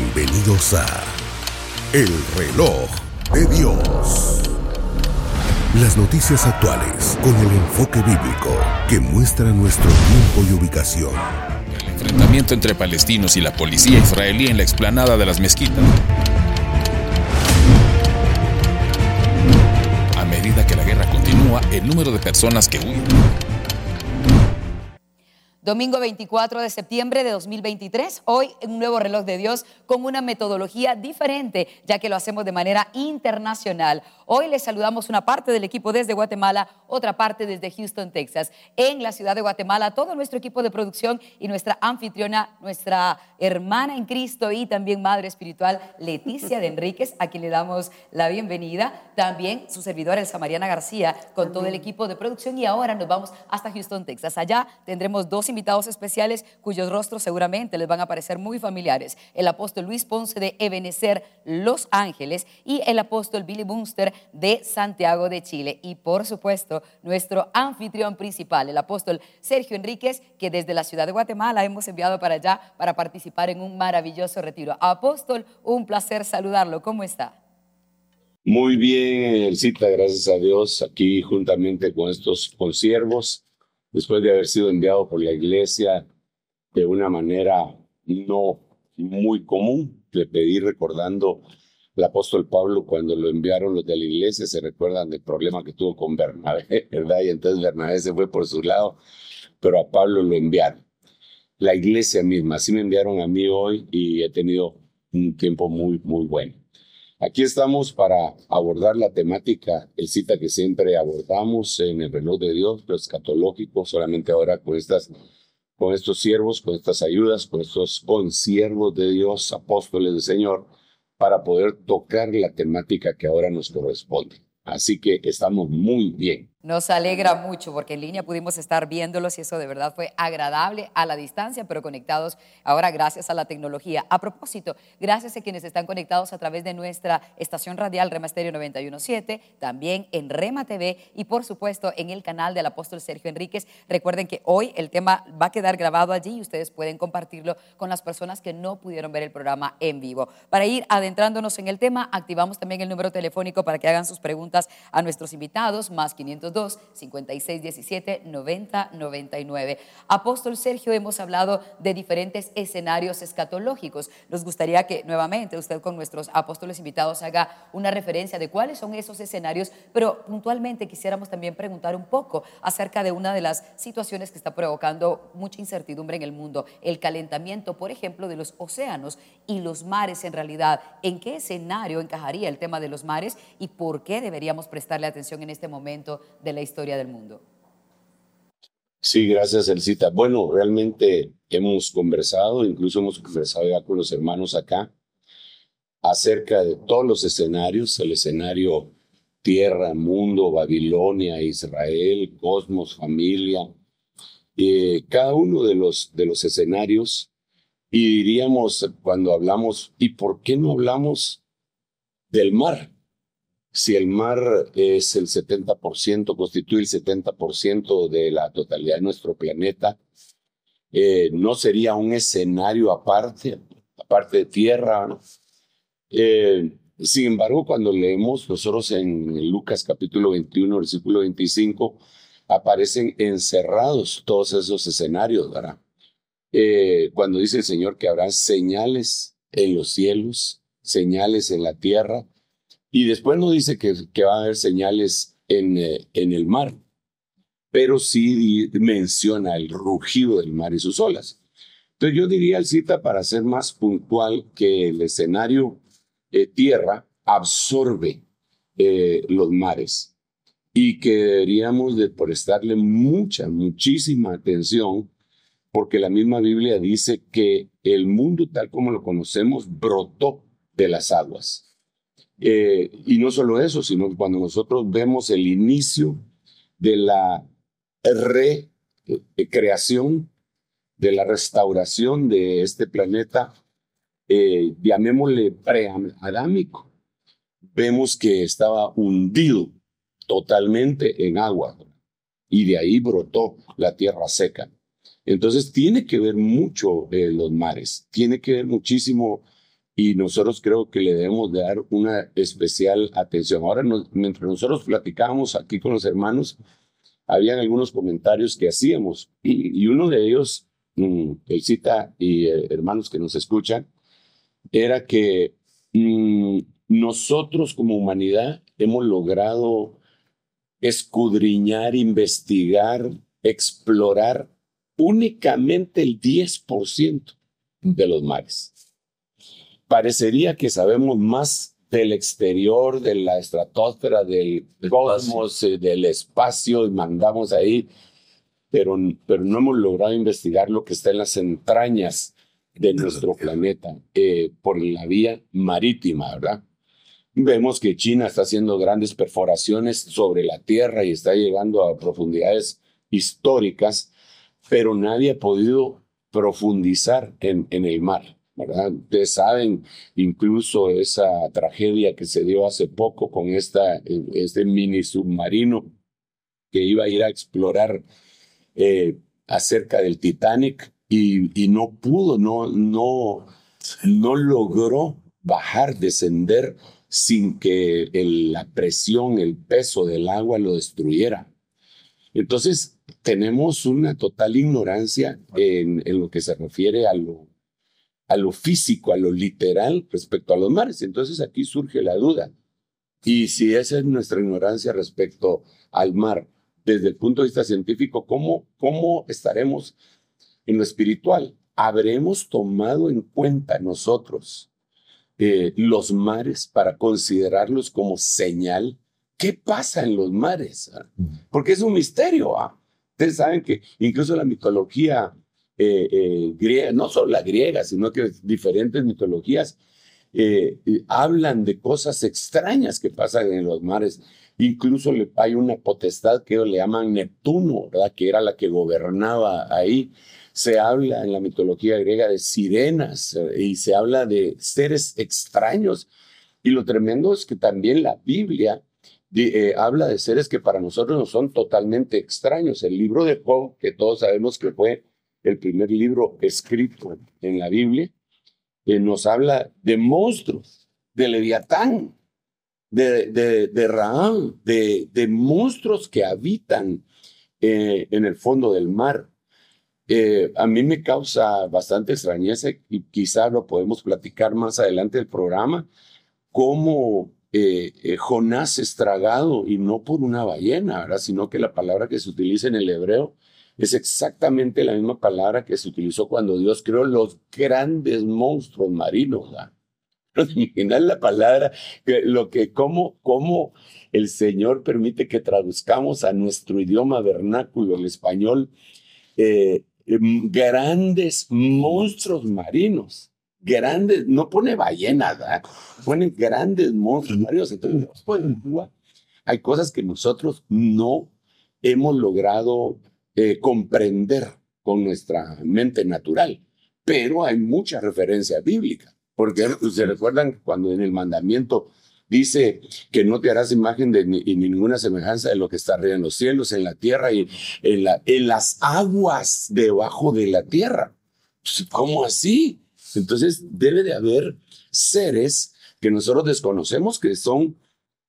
Bienvenidos a El reloj de Dios. Las noticias actuales con el enfoque bíblico que muestra nuestro tiempo y ubicación. El enfrentamiento entre palestinos y la policía israelí en la explanada de las mezquitas. A medida que la guerra continúa, el número de personas que huyen Domingo 24 de septiembre de 2023, hoy un nuevo reloj de Dios con una metodología diferente, ya que lo hacemos de manera internacional. Hoy les saludamos una parte del equipo desde Guatemala, otra parte desde Houston, Texas. En la ciudad de Guatemala, todo nuestro equipo de producción y nuestra anfitriona, nuestra hermana en Cristo y también madre espiritual, Leticia de Enríquez, a quien le damos la bienvenida. También su servidora, Elsa Mariana García, con todo el equipo de producción. Y ahora nos vamos hasta Houston, Texas. Allá tendremos dos invitados especiales cuyos rostros seguramente les van a parecer muy familiares. El apóstol Luis Ponce de Ebenecer, Los Ángeles, y el apóstol Billy Bunster de Santiago de Chile. Y por supuesto, nuestro anfitrión principal, el apóstol Sergio Enríquez, que desde la ciudad de Guatemala hemos enviado para allá para participar en un maravilloso retiro. Apóstol, un placer saludarlo. ¿Cómo está? Muy bien, Elcita, gracias a Dios, aquí juntamente con estos consiervos después de haber sido enviado por la iglesia de una manera no muy común. Le pedí recordando el apóstol Pablo cuando lo enviaron los de la iglesia, se recuerdan del problema que tuvo con Bernabé, ¿verdad? Y entonces Bernabé se fue por su lado, pero a Pablo lo enviaron. La iglesia misma, así me enviaron a mí hoy y he tenido un tiempo muy, muy bueno. Aquí estamos para abordar la temática, el cita que siempre abordamos en el reloj de Dios, lo escatológico, solamente ahora con estas con estos siervos, con estas ayudas, con estos consiervos de Dios, apóstoles del Señor, para poder tocar la temática que ahora nos corresponde. Así que estamos muy bien. Nos alegra mucho porque en línea pudimos estar viéndolos y eso de verdad fue agradable a la distancia, pero conectados ahora gracias a la tecnología. A propósito, gracias a quienes están conectados a través de nuestra estación radial Rema Stereo 917, también en Rema TV y por supuesto en el canal del apóstol Sergio Enríquez. Recuerden que hoy el tema va a quedar grabado allí y ustedes pueden compartirlo con las personas que no pudieron ver el programa en vivo. Para ir adentrándonos en el tema, activamos también el número telefónico para que hagan sus preguntas a nuestros invitados, más 500 2 56 17 90 99. Apóstol Sergio, hemos hablado de diferentes escenarios escatológicos. Nos gustaría que nuevamente usted con nuestros apóstoles invitados haga una referencia de cuáles son esos escenarios, pero puntualmente quisiéramos también preguntar un poco acerca de una de las situaciones que está provocando mucha incertidumbre en el mundo, el calentamiento, por ejemplo, de los océanos y los mares en realidad. ¿En qué escenario encajaría el tema de los mares y por qué deberíamos prestarle atención en este momento de la historia del mundo. Sí, gracias, Elcita. Bueno, realmente hemos conversado, incluso hemos conversado ya con los hermanos acá, acerca de todos los escenarios, el escenario tierra, mundo, Babilonia, Israel, cosmos, familia, eh, cada uno de los, de los escenarios, y diríamos cuando hablamos, ¿y por qué no hablamos del mar? Si el mar es el 70%, constituye el 70% de la totalidad de nuestro planeta, eh, no sería un escenario aparte, aparte de tierra. Eh, sin embargo, cuando leemos nosotros en Lucas capítulo 21, versículo 25, aparecen encerrados todos esos escenarios, ¿verdad? Eh, cuando dice el Señor que habrá señales en los cielos, señales en la tierra, y después no dice que, va a haber señales en, eh, el mar, pero sí menciona el rugido del mar y sus olas. Entonces yo diría, al cita, para ser más puntual, que el escenario eh, tierra absorbe eh, los mares y que deberíamos de prestarle mucha, muchísima atención porque la misma Biblia dice que el mundo tal como lo conocemos brotó de las aguas. Eh, y no solo eso, sino que cuando nosotros vemos el inicio de la recreación, de la restauración de este planeta, eh, llamémosle preadámico, vemos que estaba hundido totalmente en agua y de ahí brotó la tierra seca. Entonces tiene que ver mucho eh, los mares, tiene que ver muchísimo y nosotros creo que le debemos de dar una especial atención. Ahora, mientras nosotros platicábamos aquí con los hermanos, habían algunos comentarios que hacíamos y, uno de ellos, mm, el cita y eh, hermanos que nos escuchan, era que mm, nosotros como humanidad hemos logrado escudriñar, investigar, explorar únicamente el 10% de los mares parecería que sabemos más del exterior, de la estratosfera, del cosmos, eh, del espacio, y mandamos ahí, pero, pero no hemos logrado investigar lo que está en las entrañas de nuestro planeta eh, por la vía marítima, ¿verdad? Vemos que China está haciendo grandes perforaciones sobre la Tierra y está llegando a profundidades históricas, pero nadie ha podido profundizar en, en el mar. Ustedes saben incluso esa tragedia que se dio hace poco con esta, este mini submarino que iba a ir a explorar eh, acerca del Titanic y, y, no pudo, no, no, no logró bajar, descender sin que la presión, el peso del agua lo destruyera. Entonces, tenemos una total ignorancia en, en lo que se refiere a lo a lo físico, a lo literal respecto a los mares. Entonces aquí surge la duda. Y si esa es nuestra ignorancia respecto al mar, desde el punto de vista científico, ¿cómo, cómo estaremos en lo espiritual? ¿Habremos tomado en cuenta nosotros eh, los mares para considerarlos como señal? ¿Qué pasa en los mares? Ah? Porque es un misterio. ¿ah? Ustedes saben que incluso la mitología eh, eh, no solo la griega, sino que diferentes mitologías eh, hablan de cosas extrañas que pasan en los mares. Incluso le, hay una potestad que le llaman Neptuno, ¿verdad? que era la que gobernaba ahí. Se habla en la mitología griega de sirenas y se habla de seres extraños. Y lo tremendo es que también la Biblia habla de seres que para nosotros no son totalmente extraños. El libro de Job, que todos sabemos que fue el primer libro escrito en la Biblia, que nos habla de monstruos, de Leviatán, de, de, de monstruos que habitan eh, en el fondo del mar. Eh, a mí me causa bastante extrañeza y quizá lo podemos platicar más adelante del programa, cómo eh, Jonás es tragado y no por una ballena, sino que la palabra que se utiliza en el hebreo es exactamente la misma palabra que se utilizó cuando Dios creó los grandes monstruos marinos. Imaginar la palabra, lo que, cómo, cómo el Señor permite que traduzcamos a nuestro idioma vernáculo, el español, eh, em, grandes monstruos marinos. Grandes, no pone ballenas, ¿verdad? pone grandes monstruos marinos. Entonces, pues, hay cosas que nosotros no hemos logrado eh, comprender con nuestra mente natural. Pero hay mucha referencia bíblica, porque se recuerdan cuando en el mandamiento dice que no te harás imagen de ni, ninguna semejanza de lo que está arriba en los cielos, en la tierra y en, en las aguas debajo de la tierra. Pues, ¿Cómo así? Entonces debe de haber seres que nosotros desconocemos que son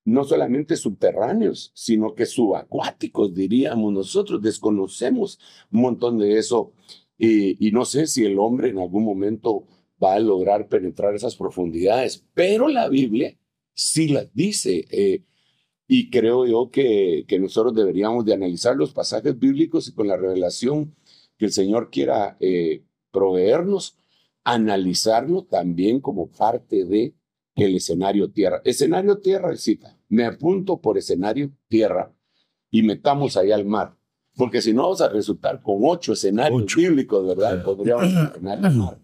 no solamente subterráneos, sino que subacuáticos, diríamos nosotros. Desconocemos un montón de eso y, no sé si el hombre en algún momento va a lograr penetrar esas profundidades, pero la Biblia sí las dice. Eh, y creo yo que, que, nosotros deberíamos de analizar los pasajes bíblicos y con la revelación que el Señor quiera eh, proveernos, analizarlo también como parte de el escenario tierra. Escenario tierra, cita. Me apunto por escenario tierra y metamos ahí al mar. Porque si no, vamos a resultar con ocho escenarios bíblicos, ¿verdad? Podríamos mar.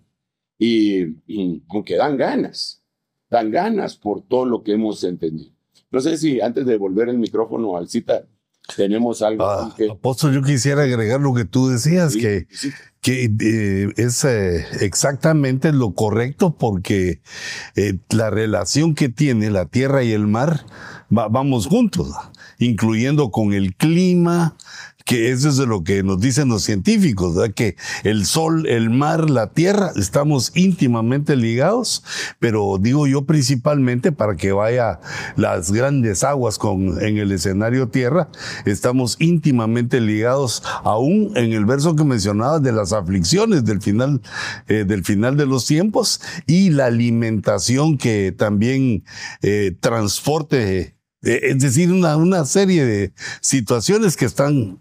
Y, y aunque dan ganas, dan ganas por todo lo que hemos entendido. No sé si antes de volver el micrófono al cita, tenemos algo. Ah, Apóstol, yo quisiera agregar lo que tú decías, que, que eh, es eh, exactamente lo correcto porque eh, la relación que tiene la tierra y el mar vamos juntos, incluyendo con el clima, que eso es de lo que nos dicen los científicos, ¿verdad? que el sol, el mar, la tierra, estamos íntimamente ligados, pero digo yo principalmente para que vaya las grandes aguas con, en el escenario tierra, estamos íntimamente ligados aún en el verso que mencionabas de las aflicciones del final, eh, del final de los tiempos y la alimentación que también eh, transporte es decir, una, una, serie de situaciones que están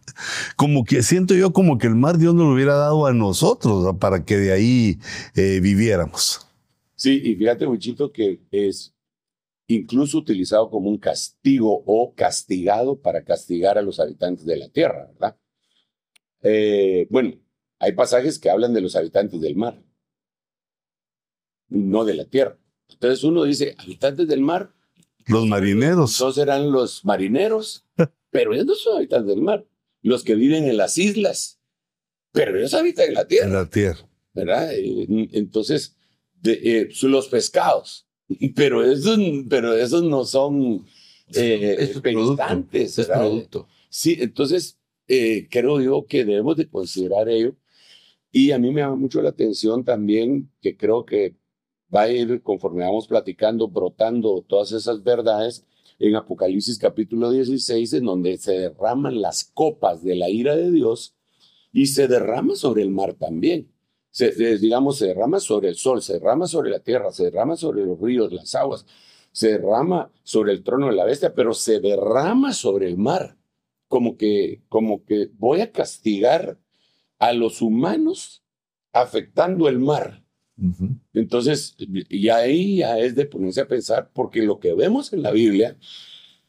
como que siento yo como que el mar Dios nos lo hubiera dado a nosotros para que de ahí eh, viviéramos. Sí, y fíjate, muchito, que es incluso utilizado como un castigo o castigado para castigar a los habitantes de la tierra, ¿verdad? Eh, bueno, hay pasajes que hablan de los habitantes del mar, no de la tierra. Entonces uno dice, habitantes del mar, los marineros. Esos eran los marineros, pero ellos no son habitantes del mar. Los que viven en las islas, pero ellos habitan en la tierra. En la tierra. ¿Verdad? Eh, entonces, eh, los pescados, pero esos, pero esos no son eh, es Es producto. Sí, entonces eh, creo yo que debemos de considerar ello. Y a mí me llama mucho la atención también que creo que va a ir, conforme vamos platicando, brotando todas esas verdades en Apocalipsis capítulo 16, en donde se derraman las copas de la ira de Dios y se derrama sobre el mar también. Se, digamos, se derrama sobre el sol, se derrama sobre la tierra, se derrama sobre los ríos, las aguas, se derrama sobre el trono de la bestia, pero se derrama sobre el mar. Como que, como que voy a castigar a los humanos afectando el mar. Entonces, y ahí ya es de ponerse a pensar, porque lo que vemos en la Biblia,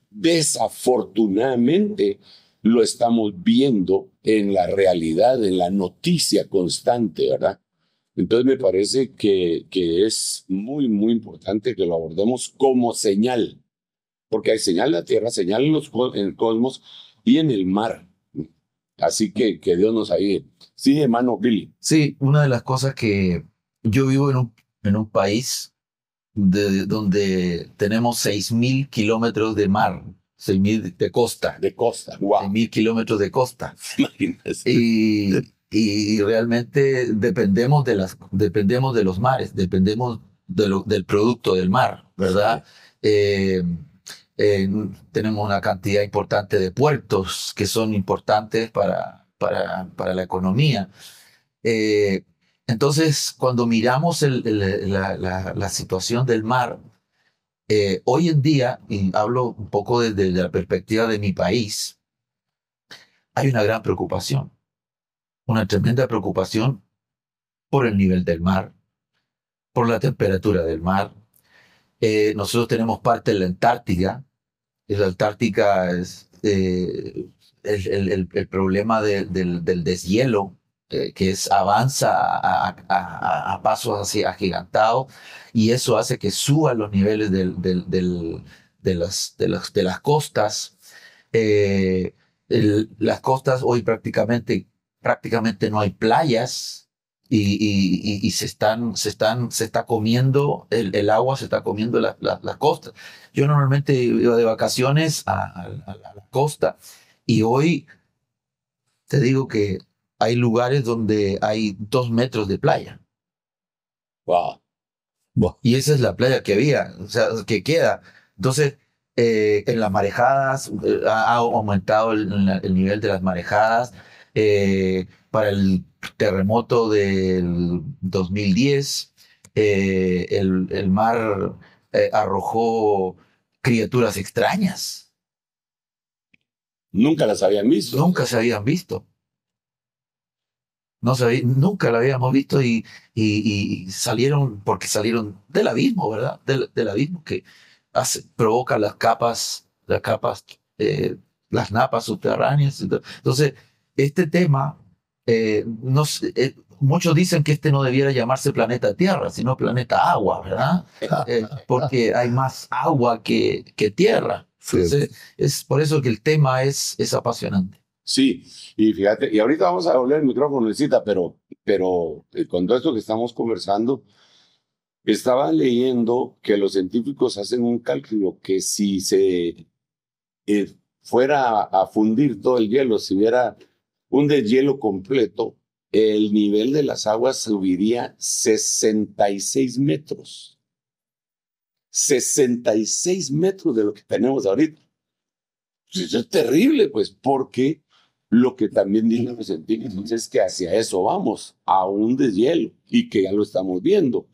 desafortunadamente, lo estamos viendo en la realidad, en la noticia constante, ¿verdad? Entonces me parece que, que es muy, muy importante que lo abordemos como señal, porque hay señal en la tierra, señal en, los, en el cosmos y en el mar. Así que que Dios nos ayude. Sí, hermano Billy. Sí, una de las cosas que yo vivo en un, en un país de, donde tenemos 6.000 kilómetros de mar, 6.000 de costa. De costa, wow. 6.000 kilómetros de costa. Y, y realmente dependemos de, las, dependemos de los mares, dependemos de lo, del producto del mar, ¿verdad? Eh, eh, tenemos una cantidad importante de puertos que son importantes para, para, para la economía. Eh, entonces, cuando miramos la, situación del mar, eh, hoy en día, y hablo un poco desde la perspectiva de mi país, hay una gran preocupación, una tremenda preocupación por el nivel del mar, por la temperatura del mar. Eh, nosotros tenemos parte de la Antártida, y la Antártica es eh, el, problema del deshielo eh, que es, avanza a, pasos así agigantados y eso hace que suban los niveles de, las, de, las, de las costas. Eh, las costas hoy prácticamente, prácticamente no hay playas y, se, están, se, están, se está comiendo, el, agua se está comiendo las la, costas. Yo normalmente iba de vacaciones a, a la costa y hoy te digo que hay lugares donde hay dos metros de playa. Wow. Y esa es la playa que había, o sea, que queda. Entonces, eh, en las marejadas, eh, ha aumentado el, nivel de las marejadas. Eh, para el terremoto del 2010, el, el, mar arrojó criaturas extrañas. Nunca las habían visto. Nunca se habían visto. No sabía, nunca la habíamos visto y, y, salieron, porque salieron del abismo, ¿verdad? Del, del abismo que hace, provoca las capas, las capas, eh, las napas subterráneas. Entonces, este tema, eh, no, eh, muchos dicen que este no debiera llamarse planeta Tierra, sino planeta agua, ¿verdad? porque hay más agua que, que tierra. Entonces, es por eso que el tema es, es apasionante. Sí, y fíjate, y ahorita vamos a volver el micrófono, necesita, pero, pero eh, con todo esto que estamos conversando, estaba leyendo que los científicos hacen un cálculo que si se eh, fuera a, fundir todo el hielo, si hubiera un deshielo completo, el nivel de las aguas subiría 66 metros. 66 metros de lo que tenemos ahorita. Pues eso es terrible, pues, porque lo que también dicen los científicos es que hacia eso vamos, a un deshielo, y que ya lo estamos viendo,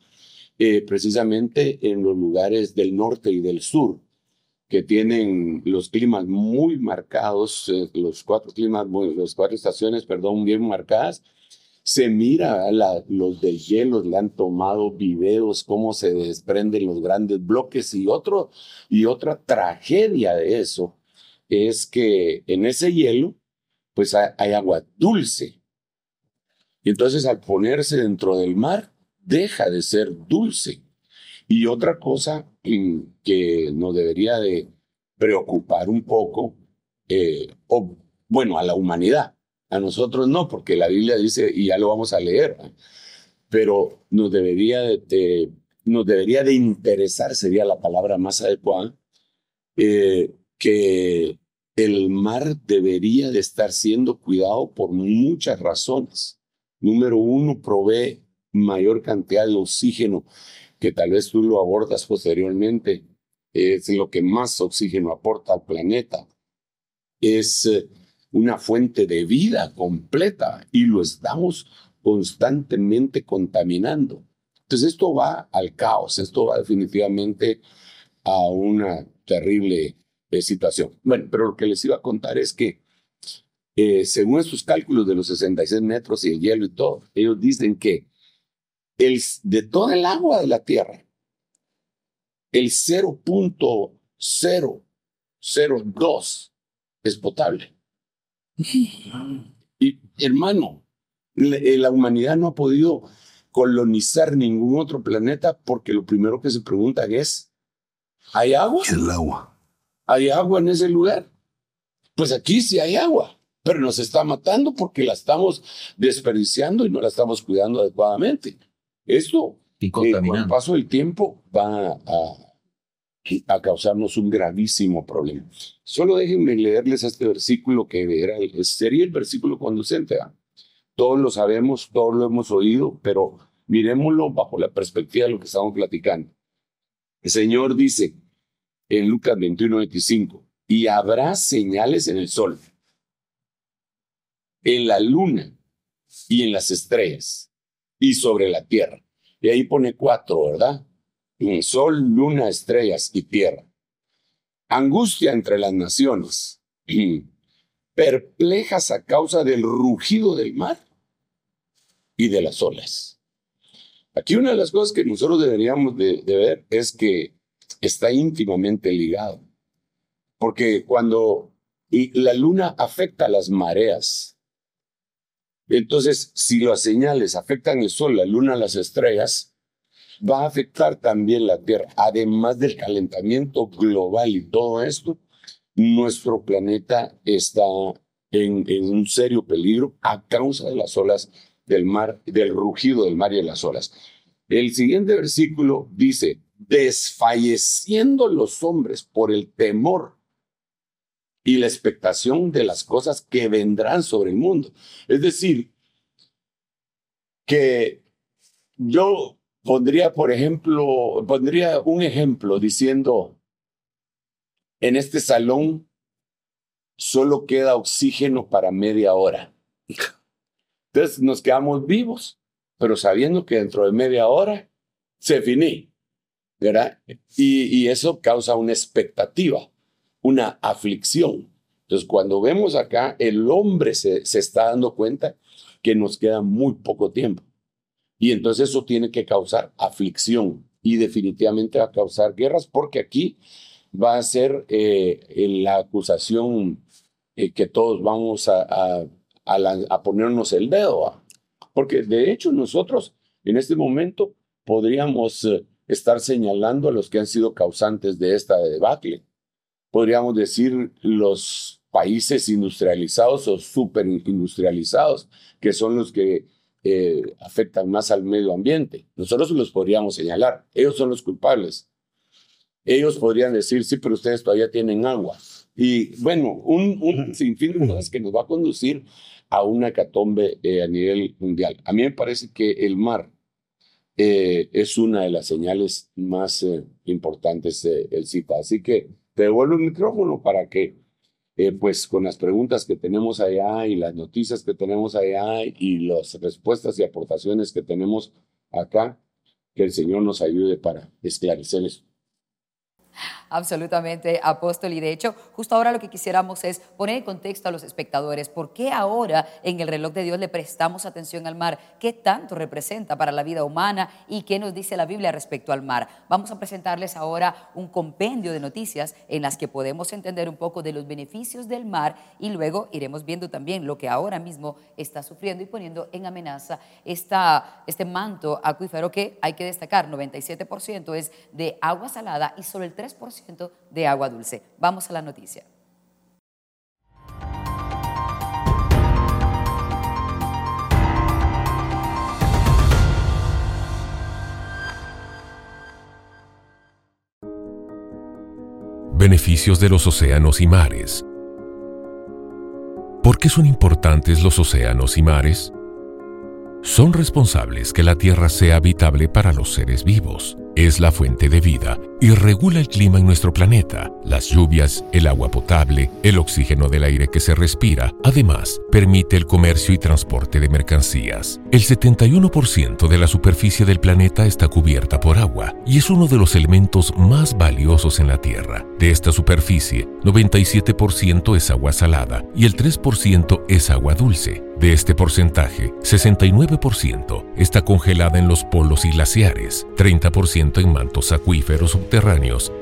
eh, precisamente en los lugares del norte y del sur, que tienen los climas muy marcados, eh, los cuatro climas, bueno, las cuatro estaciones, perdón, bien marcadas, se mira la, los deshielos, le han tomado videos, cómo se desprenden los grandes bloques y, otro, y otra tragedia de eso es que en ese hielo, pues hay, agua dulce. Y entonces al ponerse dentro del mar, deja de ser dulce. Y otra cosa que nos debería de preocupar un poco, eh, o, bueno, a la humanidad, a nosotros no, porque la Biblia dice, y ya lo vamos a leer, pero nos debería de, nos debería de interesar, sería la palabra más adecuada, eh, que el mar debería de estar siendo cuidado por muchas razones. Número uno, provee mayor cantidad de oxígeno, que tal vez tú lo abordas posteriormente, es lo que más oxígeno aporta al planeta. Es eh, una fuente de vida completa y lo estamos constantemente contaminando. Entonces esto va al caos, esto va definitivamente a una terrible situación. Bueno, pero lo que les iba a contar es que eh, según estos cálculos de los 66 metros y el hielo y todo, ellos dicen que el, de toda el agua de la Tierra, el 0.002 es potable. Y hermano, la, eh, la humanidad no ha podido colonizar ningún otro planeta porque lo primero que se pregunta es, ¿hay agua? El agua hay agua en ese lugar. Pues aquí sí hay agua, pero nos está matando porque la estamos desperdiciando y no la estamos cuidando adecuadamente. Esto, y eh, con el paso del tiempo, va a, a causarnos un gravísimo problema. Solo déjenme leerles este versículo que era, sería el versículo conducente. Todos lo sabemos, todos lo hemos oído, pero miremoslo bajo la perspectiva de lo que estamos platicando. El Señor dice, en Lucas 21, 25. Y habrá señales en el sol, en la luna y en las estrellas y sobre la tierra. Y ahí pone cuatro, ¿verdad? En sol, luna, estrellas y tierra. Angustia entre las naciones, perplejas a causa del rugido del mar y de las olas. Aquí una de las cosas que nosotros deberíamos de ver es que está íntimamente ligado. Porque cuando la luna afecta las mareas, entonces si las señales afectan el sol, la luna, las estrellas, va a afectar también la Tierra. Además del calentamiento global y todo esto, nuestro planeta está en, en, un serio peligro a causa de las olas del mar, del rugido del mar y de las olas. El siguiente versículo dice, desfalleciendo los hombres por el temor y la expectación de las cosas que vendrán sobre el mundo. Es decir, que yo pondría, por ejemplo, pondría un ejemplo diciendo, en este salón solo queda oxígeno para media hora. Entonces nos quedamos vivos, pero sabiendo que dentro de media hora se finí. ¿Verdad? Y, eso causa una expectativa, una aflicción. Entonces, cuando vemos acá, el hombre se, se está dando cuenta que nos queda muy poco tiempo. Y entonces eso tiene que causar aflicción y definitivamente va a causar guerras porque aquí va a ser eh, la acusación eh, que todos vamos a, a, a, ponernos el dedo. Porque de hecho nosotros en este momento podríamos eh, estar señalando a los que han sido causantes de esta debacle. Podríamos decir los países industrializados o superindustrializados, que son los que eh, afectan más al medio ambiente. Nosotros los podríamos señalar. Ellos son los culpables. Ellos podrían decir, sí, pero ustedes todavía tienen agua. Y bueno, un, un sinfín de cosas que nos va a conducir a una catombe eh, a nivel mundial. A mí me parece que el mar eh, es una de las señales más eh, importantes del CITA. Así que te devuelvo el micrófono para que, pues con las preguntas que tenemos allá y las noticias que tenemos allá y las respuestas y aportaciones que tenemos acá, que el Señor nos ayude para esclarecer eso. Absolutamente, apóstol. Y de hecho, justo ahora lo que quisiéramos es poner en contexto a los espectadores por qué ahora en el reloj de Dios le prestamos atención al mar, qué tanto representa para la vida humana y qué nos dice la Biblia respecto al mar. Vamos a presentarles ahora un compendio de noticias en las que podemos entender un poco de los beneficios del mar y luego iremos viendo también lo que ahora mismo está sufriendo y poniendo en amenaza esta, este manto acuífero que hay que destacar, 97% es de agua salada y solo el 3% de agua dulce. Vamos a la noticia. Beneficios de los océanos y mares. ¿Por qué son importantes los océanos y mares? Son responsables que la Tierra sea habitable para los seres vivos es la fuente de vida y regula el clima en nuestro planeta, las lluvias, el agua potable, el oxígeno del aire que se respira. Además, permite el comercio y transporte de mercancías. El 71% de la superficie del planeta está cubierta por agua y es uno de los elementos más valiosos en la Tierra. De esta superficie, 97% es agua salada y el 3% es agua dulce. De este porcentaje, 69% está congelada en los polos y glaciares, 30% en mantos acuíferos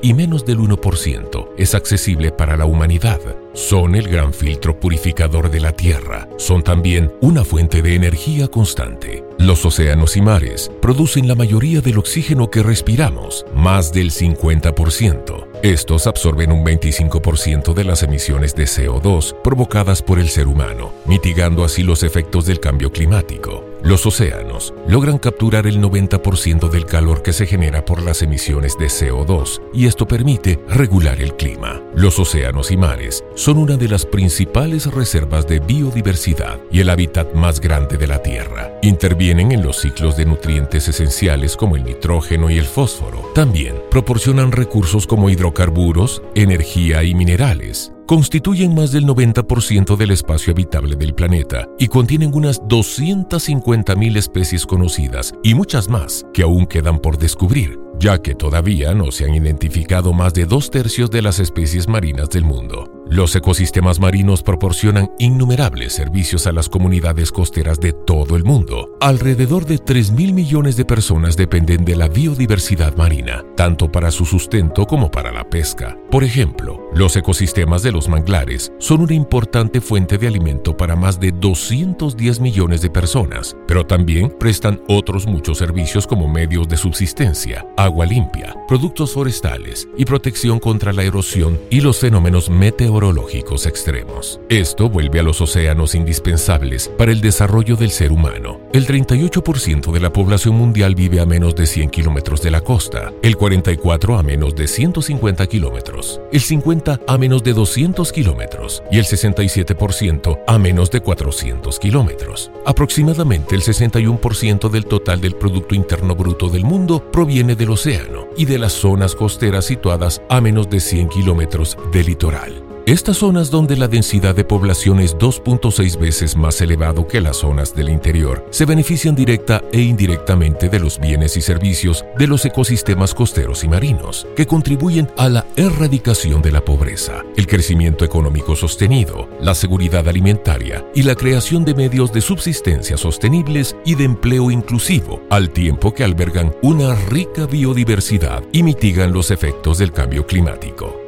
y menos del 1% es accesible para la humanidad. Son el gran filtro purificador de la Tierra. Son también una fuente de energía constante. Los océanos y mares producen la mayoría del oxígeno que respiramos, más del 50%. Estos absorben un 25% de las emisiones de CO2 provocadas por el ser humano, mitigando así los efectos del cambio climático. Los océanos logran capturar el 90% del calor que se genera por las emisiones de CO2 y esto permite regular el clima. Los océanos y mares son una de las principales reservas de biodiversidad y el hábitat más grande de la Tierra. Intervienen en los ciclos de nutrientes esenciales como el nitrógeno y el fósforo. También proporcionan recursos como hidrocarburos, energía y minerales constituyen más del 90% del espacio habitable del planeta y contienen unas 250.000 especies conocidas y muchas más que aún quedan por descubrir ya que todavía no se han identificado más de dos tercios de las especies marinas del mundo. Los ecosistemas marinos proporcionan innumerables servicios a las comunidades costeras de todo el mundo. Alrededor de 3 mil millones de personas dependen de la biodiversidad marina, tanto para su sustento como para la pesca. Por ejemplo, los ecosistemas de los manglares son una importante fuente de alimento para más de 210 millones de personas, pero también prestan otros muchos servicios como medios de subsistencia, agua limpia, productos forestales y protección contra la erosión y los fenómenos meteorológicos extremos. Esto vuelve a los océanos indispensables para el desarrollo del ser humano. El 38% de la población mundial vive a menos de 100 kilómetros de la costa, el 44% a menos de 150 kilómetros, el 50% a menos de 200 kilómetros y el 67% a menos de 400 kilómetros. Aproximadamente el 61% del total del Producto Interno Bruto del mundo proviene del océano y de las zonas costeras situadas a menos de 100 kilómetros del litoral. Estas zonas donde la densidad de población es 2.6 veces más elevado que las zonas del interior se benefician directa e indirectamente de los bienes y servicios de los ecosistemas costeros y marinos, que contribuyen a la erradicación de la pobreza, el crecimiento económico sostenido, la seguridad alimentaria y la creación de medios de subsistencia sostenibles y de empleo inclusivo, al tiempo que albergan una rica biodiversidad y mitigan los efectos del cambio climático.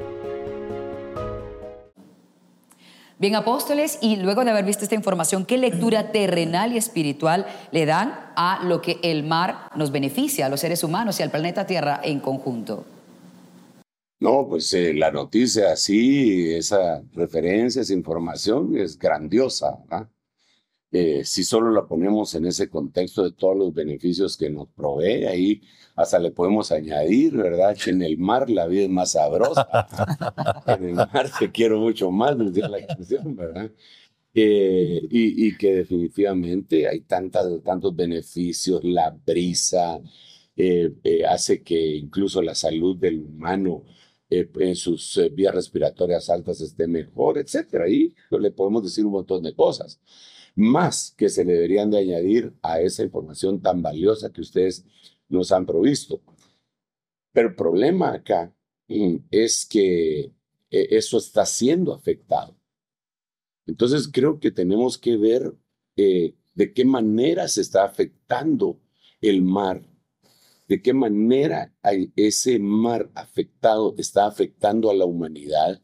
Bien, apóstoles, y luego de haber visto esta información, ¿qué lectura terrenal y espiritual le dan a lo que el mar nos beneficia, a los seres humanos y al planeta Tierra en conjunto? No, pues eh, la noticia así, esa referencia, esa información es grandiosa. Eh, si solo la ponemos en ese contexto de todos los beneficios que nos provee, ahí hasta le podemos añadir, ¿verdad? Que en el mar la vida es más sabrosa. en el mar te quiero mucho más, decía la canción, ¿verdad? Eh, y, que definitivamente hay tantas, tantos beneficios, la brisa eh, hace que incluso la salud del humano en sus vías respiratorias altas esté mejor, etcétera. Y le podemos decir un montón de cosas más que se le deberían de añadir a esa información tan valiosa que ustedes nos han provisto. Pero el problema acá mm, es que eh, eso está siendo afectado. Entonces creo que tenemos que ver eh, de qué manera se está afectando el mar, de qué manera ese mar afectado está afectando a la humanidad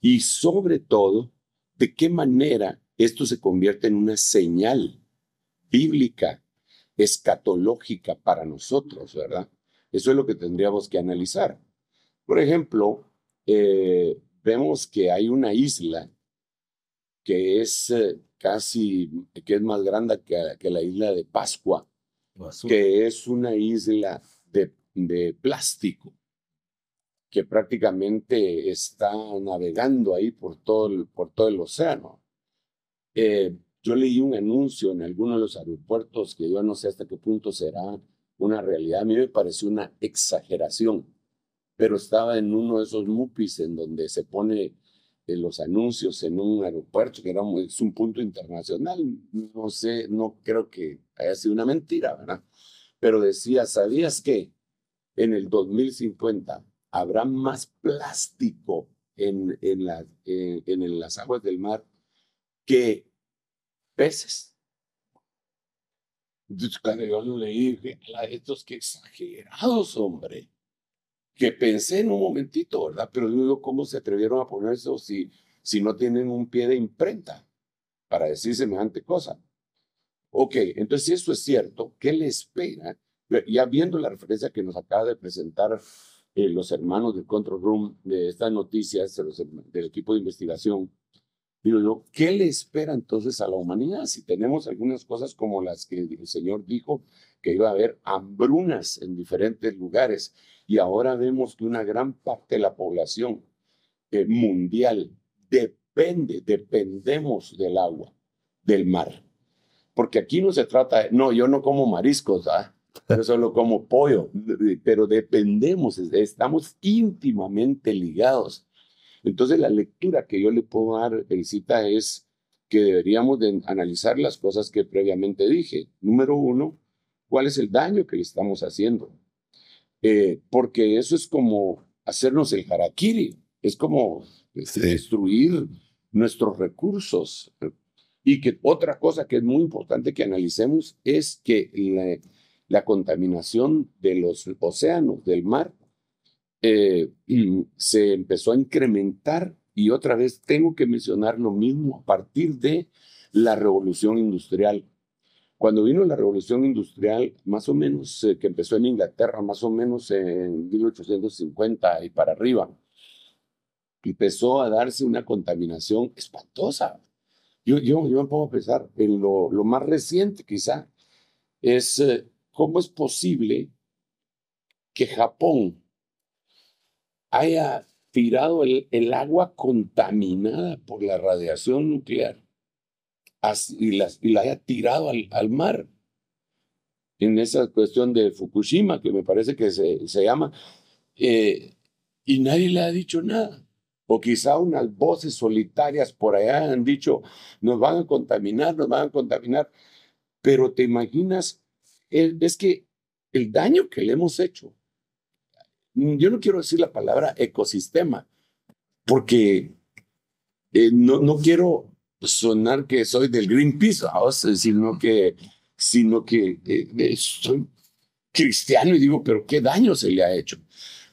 y sobre todo de qué manera esto se convierte en una señal bíblica, escatológica para nosotros, ¿verdad? Eso es lo que tendríamos que analizar. Por ejemplo, eh, vemos que hay una isla que es eh, casi, que es más grande que, la isla de Pascua, que es una isla de, de plástico que prácticamente está navegando ahí por todo el, por todo el océano. Eh, yo leí un anuncio en alguno de los aeropuertos que yo no sé hasta qué punto será una realidad. A mí me pareció una exageración, pero estaba en uno de esos MUPIs en donde se pone eh, los anuncios en un aeropuerto que era es un punto internacional. No sé, no creo que haya sido una mentira, ¿verdad? Pero decía, ¿sabías que en el 2050 habrá más plástico en, en, la, en las aguas del mar que peces. Cuando yo lo leí, dije, estos que exagerados, hombre. Que pensé en un momentito, ¿verdad? Pero digo, ¿cómo se atrevieron a poner eso si, si no tienen un pie de imprenta para decir semejante cosa? Ok, entonces si eso es cierto, ¿qué le espera? Ya viendo la referencia que nos acaba de presentar eh, los hermanos del Control Room de estas noticias, del equipo de investigación, Digo yo, ¿qué le espera entonces a la humanidad si tenemos algunas cosas como las que el Señor dijo que iba a haber hambrunas en diferentes lugares y ahora vemos que una gran parte de la población eh, mundial depende, dependemos del agua, del mar? Porque aquí no se trata de, no, yo no como mariscos, ¿ah? yo solo como pollo, pero dependemos, estamos íntimamente ligados entonces la lectura que yo le puedo dar, cita es que deberíamos de analizar las cosas que previamente dije. Número uno, ¿cuál es el daño que le estamos haciendo? Eh, porque eso es como hacernos el harakiri, es como este, destruir nuestros recursos. Y que otra cosa que es muy importante que analicemos es que la contaminación de los océanos, del mar, eh, se empezó a incrementar y otra vez tengo que mencionar lo mismo a partir de la revolución industrial. Cuando vino la revolución industrial, más o menos, eh, que empezó en Inglaterra, más o menos en 1850 y para arriba, empezó a darse una contaminación espantosa. Yo, yo, yo me pongo a pensar en lo, lo más reciente quizá, es eh, cómo es posible que Japón, haya tirado el, el agua contaminada por la radiación nuclear y, las, y la haya tirado al, al, mar. En esa cuestión de Fukushima, que me parece que se, se llama, eh, y nadie le ha dicho nada. O quizá unas voces solitarias por allá han dicho, nos van a contaminar, nos van a contaminar. Pero te imaginas, es que el daño que le hemos hecho yo no quiero decir la palabra ecosistema, porque eh, no, no quiero sonar que soy del Greenpeace, sino que, sino que eh, soy cristiano y digo, pero ¿qué daño se le ha hecho?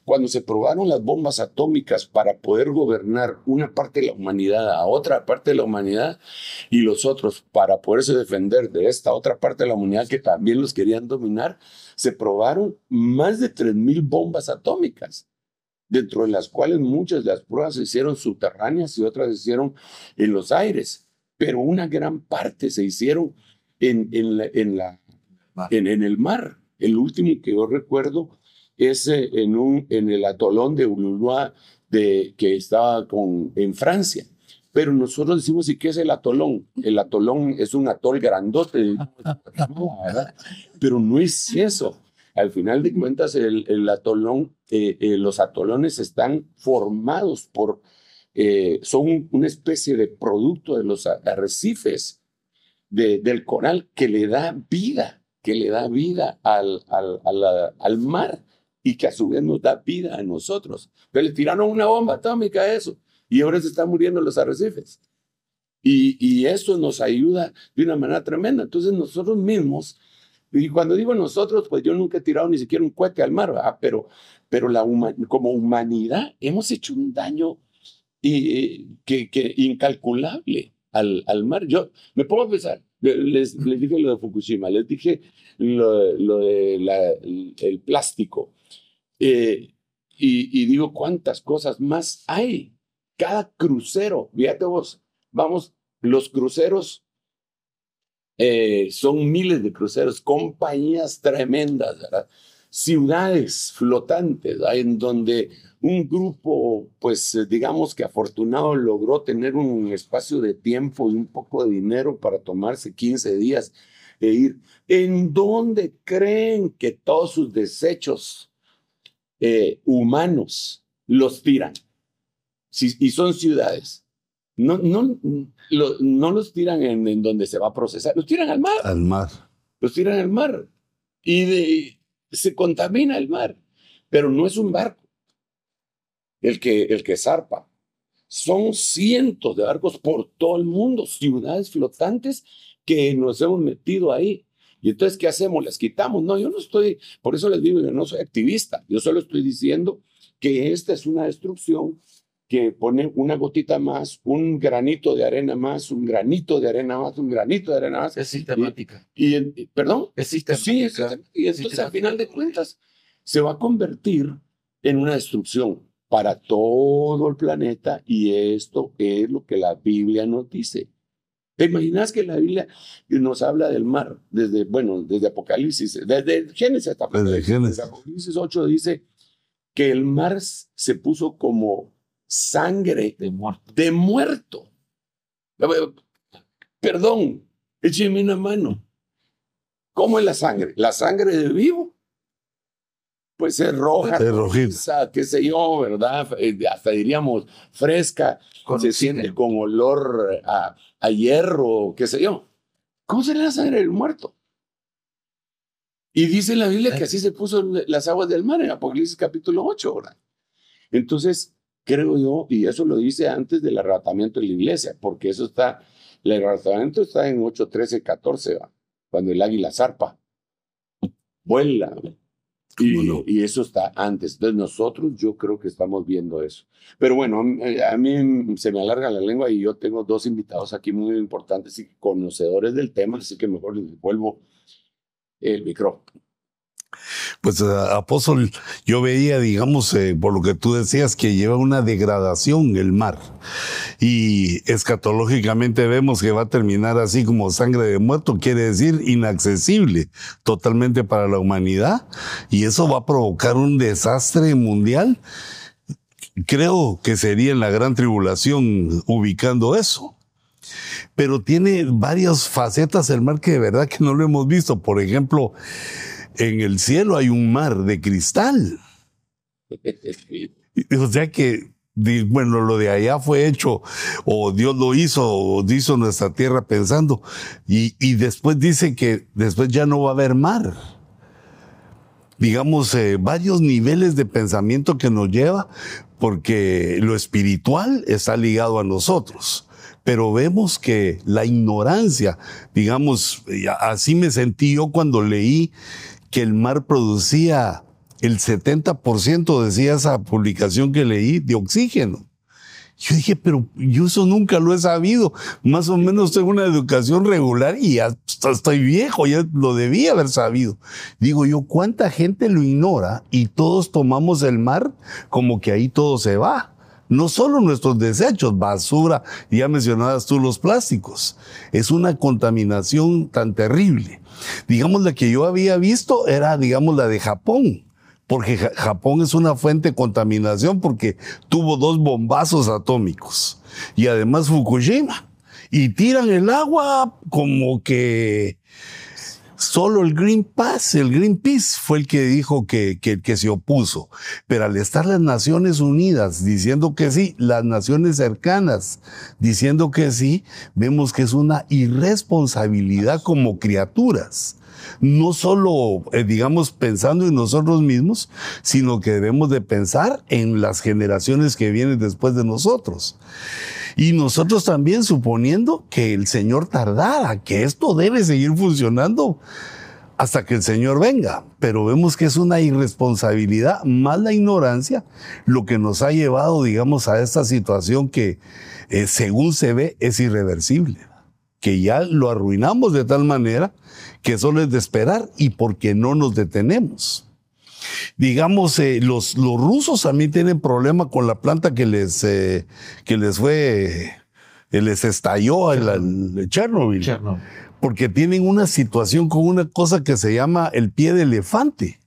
Cuando se probaron las bombas atómicas para poder gobernar una parte de la humanidad a otra parte de la humanidad y los otros para poderse defender de esta otra parte de la humanidad que también los querían dominar, se probaron más de 3.000 bombas atómicas, dentro de las cuales muchas de las pruebas se hicieron subterráneas y otras se hicieron en los aires. pero una gran parte se hicieron en, en, la, en, la, en, en el mar. El último que yo recuerdo es eh, en, un, en el atolón de Ululua de, que estaba con, en Francia. Pero nosotros decimos, ¿y qué es el atolón? El atolón es un atol grandote, pero no es eso. Al final de cuentas, el, el atolón, eh, eh, los atolones están formados por, eh, son una especie de producto de los arrecifes de, del coral que le da vida, que le da vida al, al, al, al mar y que a su vez nos da vida a nosotros. Pero le tiraron una bomba atómica a eso y ahora se están muriendo los arrecifes. Y, y eso nos ayuda de una manera tremenda. Entonces nosotros mismos, y cuando digo nosotros, pues yo nunca he tirado ni siquiera un cohete al mar, ¿verdad? pero, pero la como humanidad hemos hecho un daño y, que, que incalculable al, al mar. Yo me pongo a pensar, les, les dije lo de Fukushima, les dije lo, lo de la, el plástico. Eh, y, y, digo, ¿cuántas cosas más hay? Cada crucero, fíjate vos, vamos, los cruceros eh, son miles de cruceros, compañías tremendas, ciudades flotantes, en donde un grupo, pues digamos que afortunado logró tener un espacio de tiempo y un poco de dinero para tomarse 15 días e ir, en donde creen que todos sus desechos eh, humanos los tiran. Y son ciudades. No, no, no los tiran en, donde se va a procesar, los tiran al mar. Al mar. Los tiran al mar. Y de, se contamina el mar. Pero no es un barco el que, el que zarpa. Son cientos de barcos por todo el mundo, ciudades flotantes que nos hemos metido ahí. Y entonces, ¿qué hacemos? ¿Les quitamos? No, yo no estoy, por eso les digo, yo no soy activista, yo solo estoy diciendo que esta es una destrucción que pone una gotita más, un granito de arena más, un granito de arena más, un granito de arena más. Es sistemática. Y, ¿Perdón? Es sistemática. Sí, es, y entonces al final de cuentas se va a convertir en una destrucción para todo el planeta y esto es lo que la Biblia nos dice. ¿Te imaginas que la Biblia nos habla del mar desde, bueno, desde Apocalipsis, desde Génesis hasta Desde Génesis. Apocalipsis 8 dice que el mar se puso como sangre De muerto. de muerto. Perdón, écheme una mano. ¿Cómo es la sangre? La sangre de vivo. Pues es roja, Es rojiza. qué sé yo, ¿verdad? Eh, Hasta diríamos fresca, Con se siente con olor a, a hierro, qué sé yo. ¿Cómo será la sangre del muerto? Y dice la Biblia que así se puso las aguas del mar en Apocalipsis capítulo 8, ¿verdad? Entonces, creo yo, y eso lo dice antes del arrebatamiento de la iglesia, porque eso está, el arrebatamiento está en 8, 13, 14, ¿va? cuando el águila zarpa, vuela, y, y eso está antes. Entonces nosotros yo creo que estamos viendo eso. Pero bueno, eh, a mí se me alarga la lengua y yo tengo dos invitados aquí muy importantes y conocedores del tema, así que mejor les devuelvo el micrófono. Pues eh, apóstol, yo veía, digamos, eh, por lo que tú decías, que lleva una degradación el mar. Y escatológicamente vemos que va a terminar así como sangre de muerto, quiere decir inaccesible totalmente para la humanidad. Y eso va a provocar un desastre mundial. Creo que sería en la gran tribulación ubicando eso pero tiene varias facetas el mar que de verdad que no lo hemos visto. Por ejemplo, en el cielo hay un mar de cristal. O sea que, bueno, lo de allá fue hecho, o Dios lo hizo, o hizo nuestra tierra pensando. Y, y después dice que después ya no va a haber mar. Digamos, eh, varios niveles de pensamiento que nos lleva, porque lo espiritual está ligado a nosotros. Pero vemos que la ignorancia, digamos, así me sentí yo cuando leí que el mar producía el 70%, decía esa publicación que leí, de oxígeno. Yo dije, pero yo eso nunca lo he sabido. Más o menos tengo una educación regular y ya estoy viejo, ya lo debía haber sabido. Digo yo, ¿cuánta gente lo ignora y todos tomamos el mar como que ahí todo se va? no solo nuestros desechos, basura, ya mencionabas tú los plásticos. Es una contaminación tan terrible. Digamos, la que yo había visto era, digamos, la de Japón porque Japón es una fuente de contaminación porque tuvo dos bombazos atómicos y además Fukushima. Y tiran el agua como que Solo el Green Pass, el Greenpeace fue el que dijo que, que, que, se opuso. Pero al estar las Naciones Unidas diciendo que sí, las naciones cercanas diciendo que sí, vemos que es una irresponsabilidad como criaturas. No solo, eh, digamos, pensando en nosotros mismos, sino que debemos de pensar en las generaciones que vienen después de nosotros. Y nosotros también suponiendo que el Señor tardara, que esto debe seguir funcionando hasta que el Señor venga. Pero vemos que es una irresponsabilidad, más la ignorancia, lo que nos ha llevado, digamos, a esta situación que, eh, según se ve, es irreversible. Que ya lo arruinamos de tal manera que solo es de esperar y porque no nos detenemos. Digamos, eh, los, los rusos también tienen problema con la planta que les, eh, que les fue, eh, les estalló el, Chernobyl. Porque tienen una situación con una cosa que se llama el pie de elefante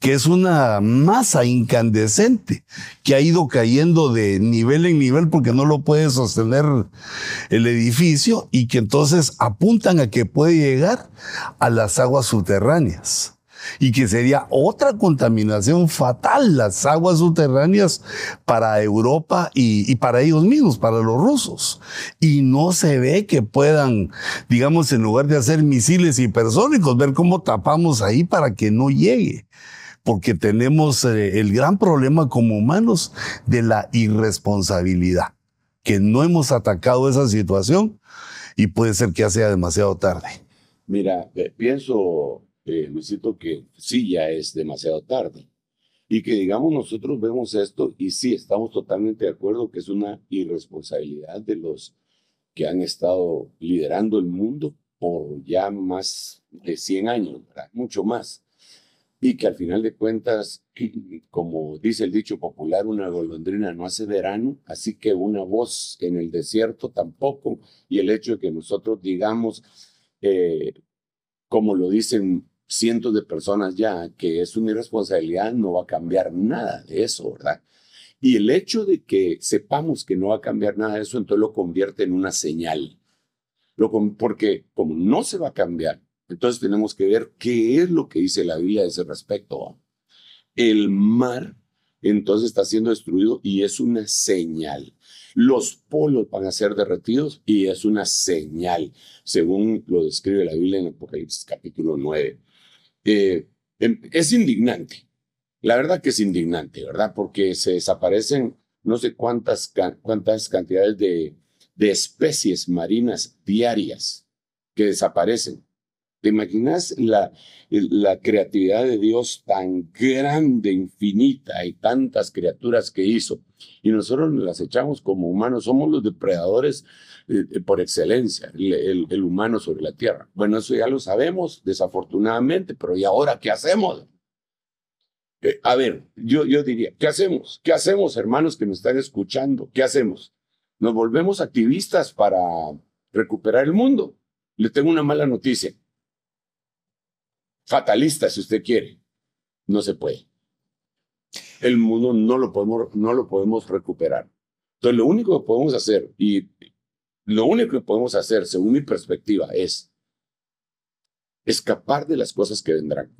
que es una masa incandescente que ha ido cayendo de nivel en nivel porque no lo puede sostener el edificio y que entonces apuntan a que puede llegar a las aguas subterráneas y que sería otra contaminación fatal las aguas subterráneas para Europa y, para ellos mismos, para los rusos. Y no se ve que puedan, digamos, en lugar de hacer misiles hipersónicos, ver cómo tapamos ahí para que no llegue porque tenemos eh, el gran problema como humanos de la irresponsabilidad, que no hemos atacado esa situación y puede ser que ya sea demasiado tarde. Mira, eh, pienso eh, Luisito, que sí ya es demasiado tarde. Y que digamos nosotros vemos esto y sí estamos totalmente de acuerdo que es una irresponsabilidad de los que han estado liderando el mundo por ya más de 100 años, mucho más. Y que al final de cuentas, como dice el dicho popular, una golondrina no hace verano, así que una voz en el desierto tampoco. Y el hecho de que nosotros digamos, eh, como lo dicen cientos de personas ya, que es una irresponsabilidad, no va a cambiar nada de eso, ¿verdad? Y el hecho de que sepamos que no va a cambiar nada de eso, entonces lo convierte en una señal. Porque como no se va a cambiar, entonces tenemos que ver qué es lo que dice la Biblia a ese respecto. El mar entonces está siendo destruido y es una señal. Los polos van a ser derretidos y es una señal, según lo describe la Biblia en Apocalipsis capítulo 9. Eh, em, es indignante. La verdad que es indignante, ¿verdad? Porque se desaparecen no sé cuántas, cuántas cantidades de, de especies marinas diarias que desaparecen. ¿Te imaginas la, la creatividad de Dios tan grande, infinita y tantas criaturas que hizo? Y nosotros las echamos como humanos, somos los depredadores eh, eh, por excelencia, el, el, humano sobre la tierra. Bueno, eso ya lo sabemos, desafortunadamente, pero ¿y ahora qué hacemos? Eh, a ver, yo, yo diría, ¿qué hacemos? ¿Qué hacemos, hermanos que nos están escuchando? ¿Qué hacemos? ¿Nos volvemos activistas para recuperar el mundo? Le tengo una mala noticia fatalista, si usted quiere. No se puede. El mundo no lo podemos, no lo podemos recuperar. Entonces, lo único que podemos hacer, y lo único que podemos hacer, según mi perspectiva, es escapar de las cosas que vendrán.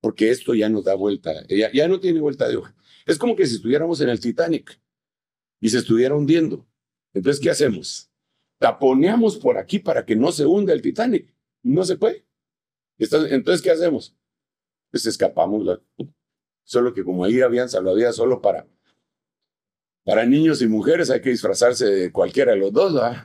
Porque esto ya nos da vuelta, ya, ya no tiene vuelta de hoja. Es como que si estuviéramos en el Titanic y se estuviera hundiendo. Entonces, ¿qué hacemos? Taponeamos por aquí para que no se hunda el Titanic. No se puede. Entonces, ¿qué hacemos? Pues escapamos. Solo que como ahí habían salvavidas solo para, para niños y mujeres, hay que disfrazarse de cualquiera de los dos.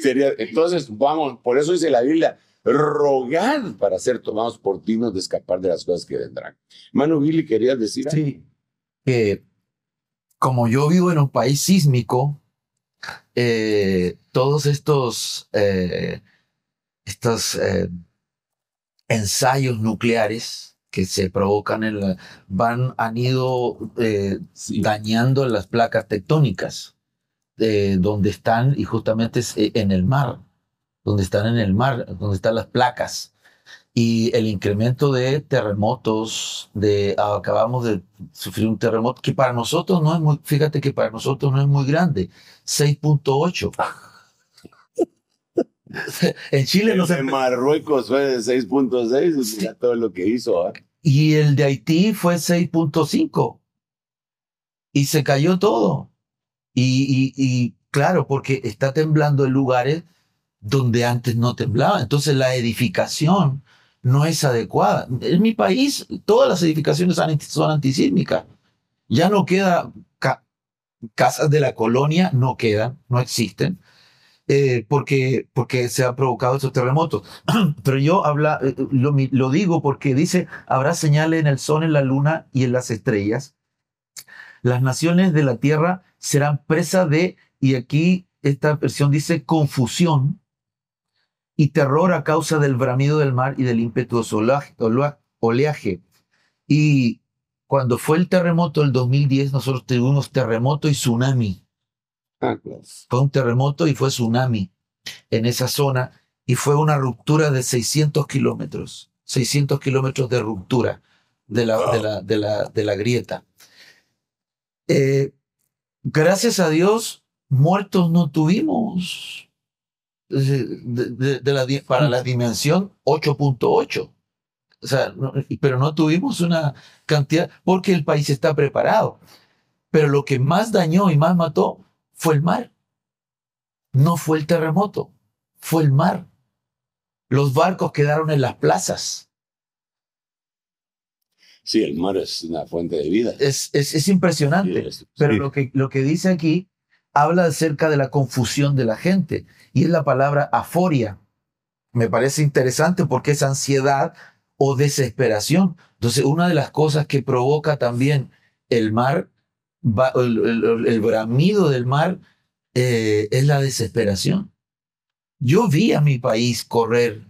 Sería, entonces, vamos, por eso dice la Biblia, rogad para ser tomados por dignos de escapar de las cosas que vendrán. Mano Billy, ¿querías decir algo? Sí, que como yo vivo en un país sísmico, eh, todos estos... Eh, estos eh, ensayos nucleares que se provocan en la, van, han ido eh, dañando las placas tectónicas eh, donde están y justamente es eh, en el mar, donde están en el mar, donde están las placas. Y el incremento de terremotos, de acabamos de sufrir un terremoto que para nosotros no es muy, fíjate que para nosotros no es muy grande, 6.8. en Chile no En Marruecos fue de 6.6, mira todo lo que hizo. ¿ah? Y el de Haití fue 6.5. Y se cayó todo. Y, y, claro, porque está temblando en lugares donde antes no temblaba. Entonces la edificación no es adecuada. En mi país todas las edificaciones son antisísmicas. Ya no queda casas de la colonia, no quedan, no existen. Eh, porque, porque se han provocado estos terremotos. Pero yo habla, eh, lo, lo, digo porque dice, habrá señales en el sol, en la luna y en las estrellas. Las naciones de la tierra serán presa de, y aquí esta versión dice, confusión y terror a causa del bramido del mar y del impetuoso oleaje. Y cuando fue el terremoto del 2010, nosotros tuvimos terremoto y tsunami. Fue un terremoto y fue tsunami en esa zona y fue una ruptura de 600 kilómetros, 600 kilómetros de ruptura de la, de la, de la, de la grieta. Eh, gracias a Dios, muertos no tuvimos de, la, para la dimensión 8.8. O sea, pero no tuvimos una cantidad porque el país está preparado. Pero lo que más dañó y más mató fue el mar. No fue el terremoto, fue el mar. Los barcos quedaron en las plazas. Sí, el mar es una fuente de vida. Es, es, impresionante. pero lo, que, lo que dice aquí habla acerca de la confusión de la gente y es la palabra aforia. Me parece interesante porque es ansiedad o desesperación. Entonces, una de las cosas que provoca también el mar el, bramido del mar eh, es la desesperación. Yo vi a mi país correr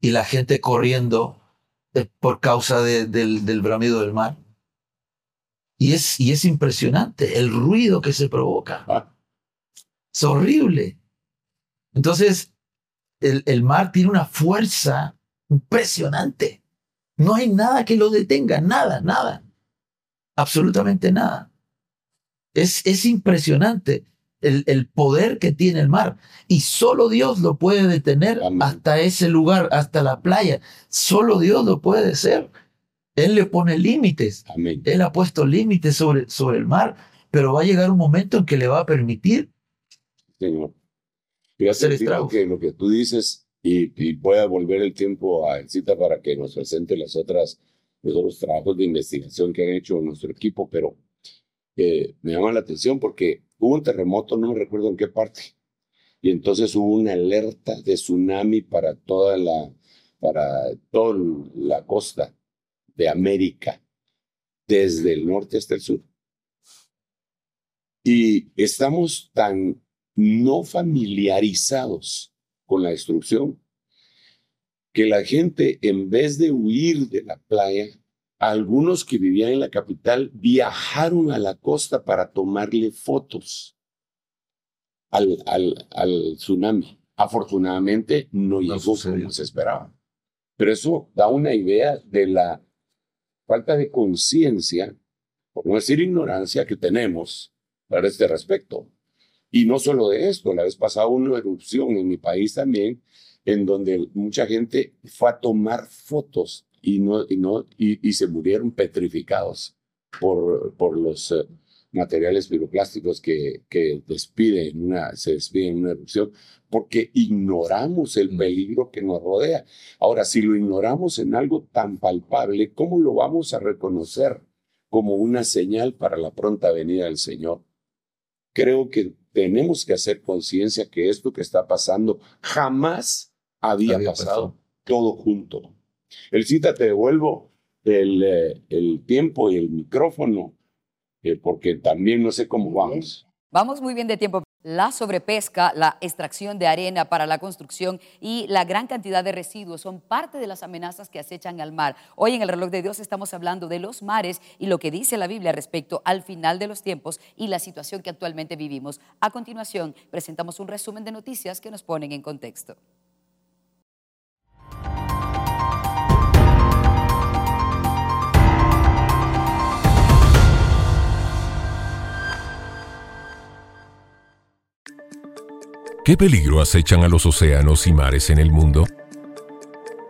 y la gente corriendo eh, por causa del, bramido del mar. Y es, y es impresionante el ruido que se provoca. Ah. Es horrible. Entonces, el, el mar tiene una fuerza impresionante. No hay nada que lo detenga, nada, nada. Absolutamente nada. Es, impresionante el, poder que tiene el mar. Y solo Dios lo puede detener hasta ese lugar, hasta la playa. Solo Dios lo puede hacer. Él le pone límites. Él ha puesto límites sobre, sobre el mar, pero va a llegar un momento en que le va a permitir. Señor. Fíjate que lo que tú dices, y, y voy a volver el tiempo a cita para que nos presente las otras, los otros trabajos de investigación que ha hecho nuestro equipo, pero me llama la atención porque hubo un terremoto, no me recuerdo en qué parte, y entonces hubo una alerta de tsunami para toda la, para toda la costa de América, desde el norte hasta el sur. Y estamos tan no familiarizados con la destrucción que la gente, en vez de huir de la playa, algunos que vivían en la capital viajaron a la costa para tomarle fotos al, al, tsunami. Afortunadamente no, llegó como se esperaba. Pero eso da una idea de la falta de conciencia, por no decir ignorancia, que tenemos para este respecto. Y no solo de esto, la vez pasada hubo una erupción en mi país también, en donde mucha gente fue a tomar fotos y, no, y, no, y, se murieron petrificados por, por los eh, materiales piroplásticos que, que despiden una, se despiden en una erupción, porque ignoramos el peligro que nos rodea. Ahora, si lo ignoramos en algo tan palpable, ¿cómo lo vamos a reconocer como una señal para la pronta venida del Señor? Creo que tenemos que hacer conciencia que esto que está pasando jamás había, pasado, todo junto. El cita, te devuelvo el, eh, el tiempo y el micrófono, eh, porque también no sé cómo vamos. Vamos muy bien de tiempo. La sobrepesca, la extracción de arena para la construcción y la gran cantidad de residuos son parte de las amenazas que acechan al mar. Hoy en el reloj de Dios estamos hablando de los mares y lo que dice la Biblia respecto al final de los tiempos y la situación que actualmente vivimos. A continuación, presentamos un resumen de noticias que nos ponen en contexto. ¿Qué peligro acechan a los océanos y mares en el mundo?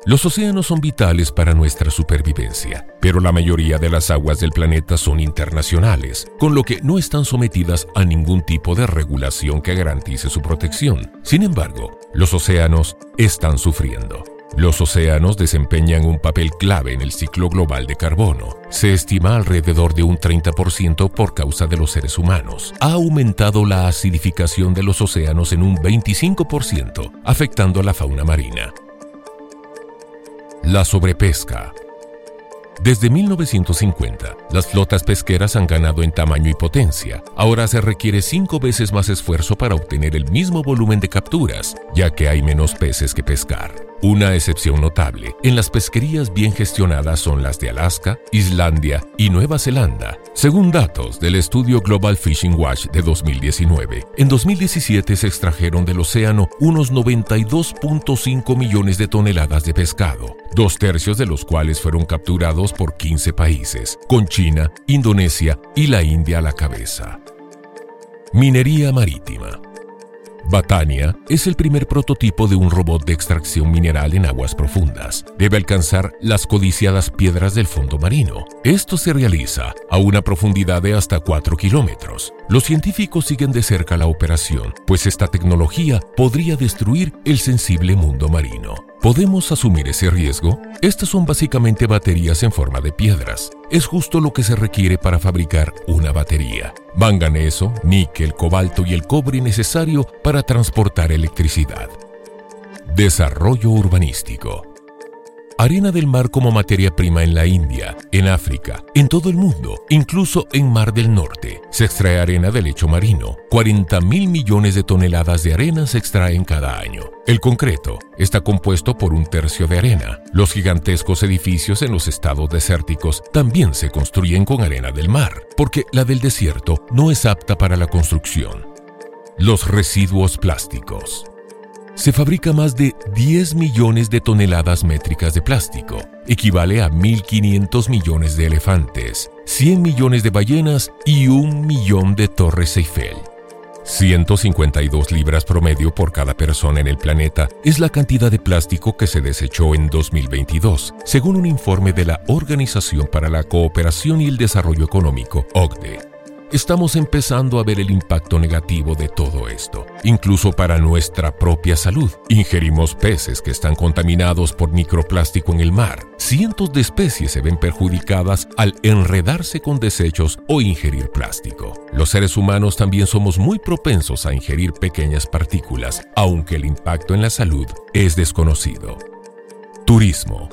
Los océanos son vitales para nuestra supervivencia, pero la mayoría de las aguas del planeta son internacionales, con lo que no están sometidas a ningún tipo de regulación que garantice su protección. Sin embargo, los océanos están sufriendo. Los océanos desempeñan un papel clave en el ciclo global de carbono. Se estima alrededor de un 30% por causa de los seres humanos. Ha aumentado la acidificación de los océanos en un 25%, afectando a la fauna marina. La sobrepesca. Desde 1950, las flotas pesqueras han ganado en tamaño y potencia. Ahora se requiere cinco veces más esfuerzo para obtener el mismo volumen de capturas, ya que hay menos peces que pescar. Una excepción notable en las pesquerías bien gestionadas son las de Alaska, Islandia y Nueva Zelanda, según datos del estudio Global Fishing Watch de 2019. En 2017 se extrajeron del océano unos 92.5 millones de toneladas de pescado, dos tercios de los cuales fueron capturados por 15 países, con China, Indonesia y la India a la cabeza. Minería marítima. Batania es el primer prototipo de un robot de extracción mineral en aguas profundas. Debe alcanzar las codiciadas piedras del fondo marino. Esto se realiza a una profundidad de hasta 4 kilómetros. Los científicos siguen de cerca la operación, pues esta tecnología podría destruir el sensible mundo marino. ¿Podemos asumir ese riesgo? Estas son básicamente baterías en forma de piedras. Es justo lo que se requiere para fabricar una batería. Manganeso, níquel, cobalto y el cobre necesario para transportar electricidad. Desarrollo urbanístico. Arena del mar como materia prima en la India, en África, en todo el mundo, incluso en Mar del Norte. Se extrae arena del lecho marino. 40 mil millones de toneladas de arena se extraen cada año. El concreto está compuesto por un tercio de arena. Los gigantescos edificios en los estados desérticos también se construyen con arena del mar, porque la del desierto no es apta para la construcción. Los residuos plásticos se fabrica más de 10 millones de toneladas métricas de plástico, equivale a 1.500 millones de elefantes, 100 millones de ballenas y un millón de torres Eiffel. 152 libras promedio por cada persona en el planeta es la cantidad de plástico que se desechó en 2022, según un informe de la Organización para la Cooperación y el Desarrollo Económico, OCDE. Estamos empezando a ver el impacto negativo de todo esto, incluso para nuestra propia salud. Ingerimos peces que están contaminados por microplástico en el mar. Cientos de especies se ven perjudicadas al enredarse con desechos o ingerir plástico. Los seres humanos también somos muy propensos a ingerir pequeñas partículas, aunque el impacto en la salud es desconocido. Turismo.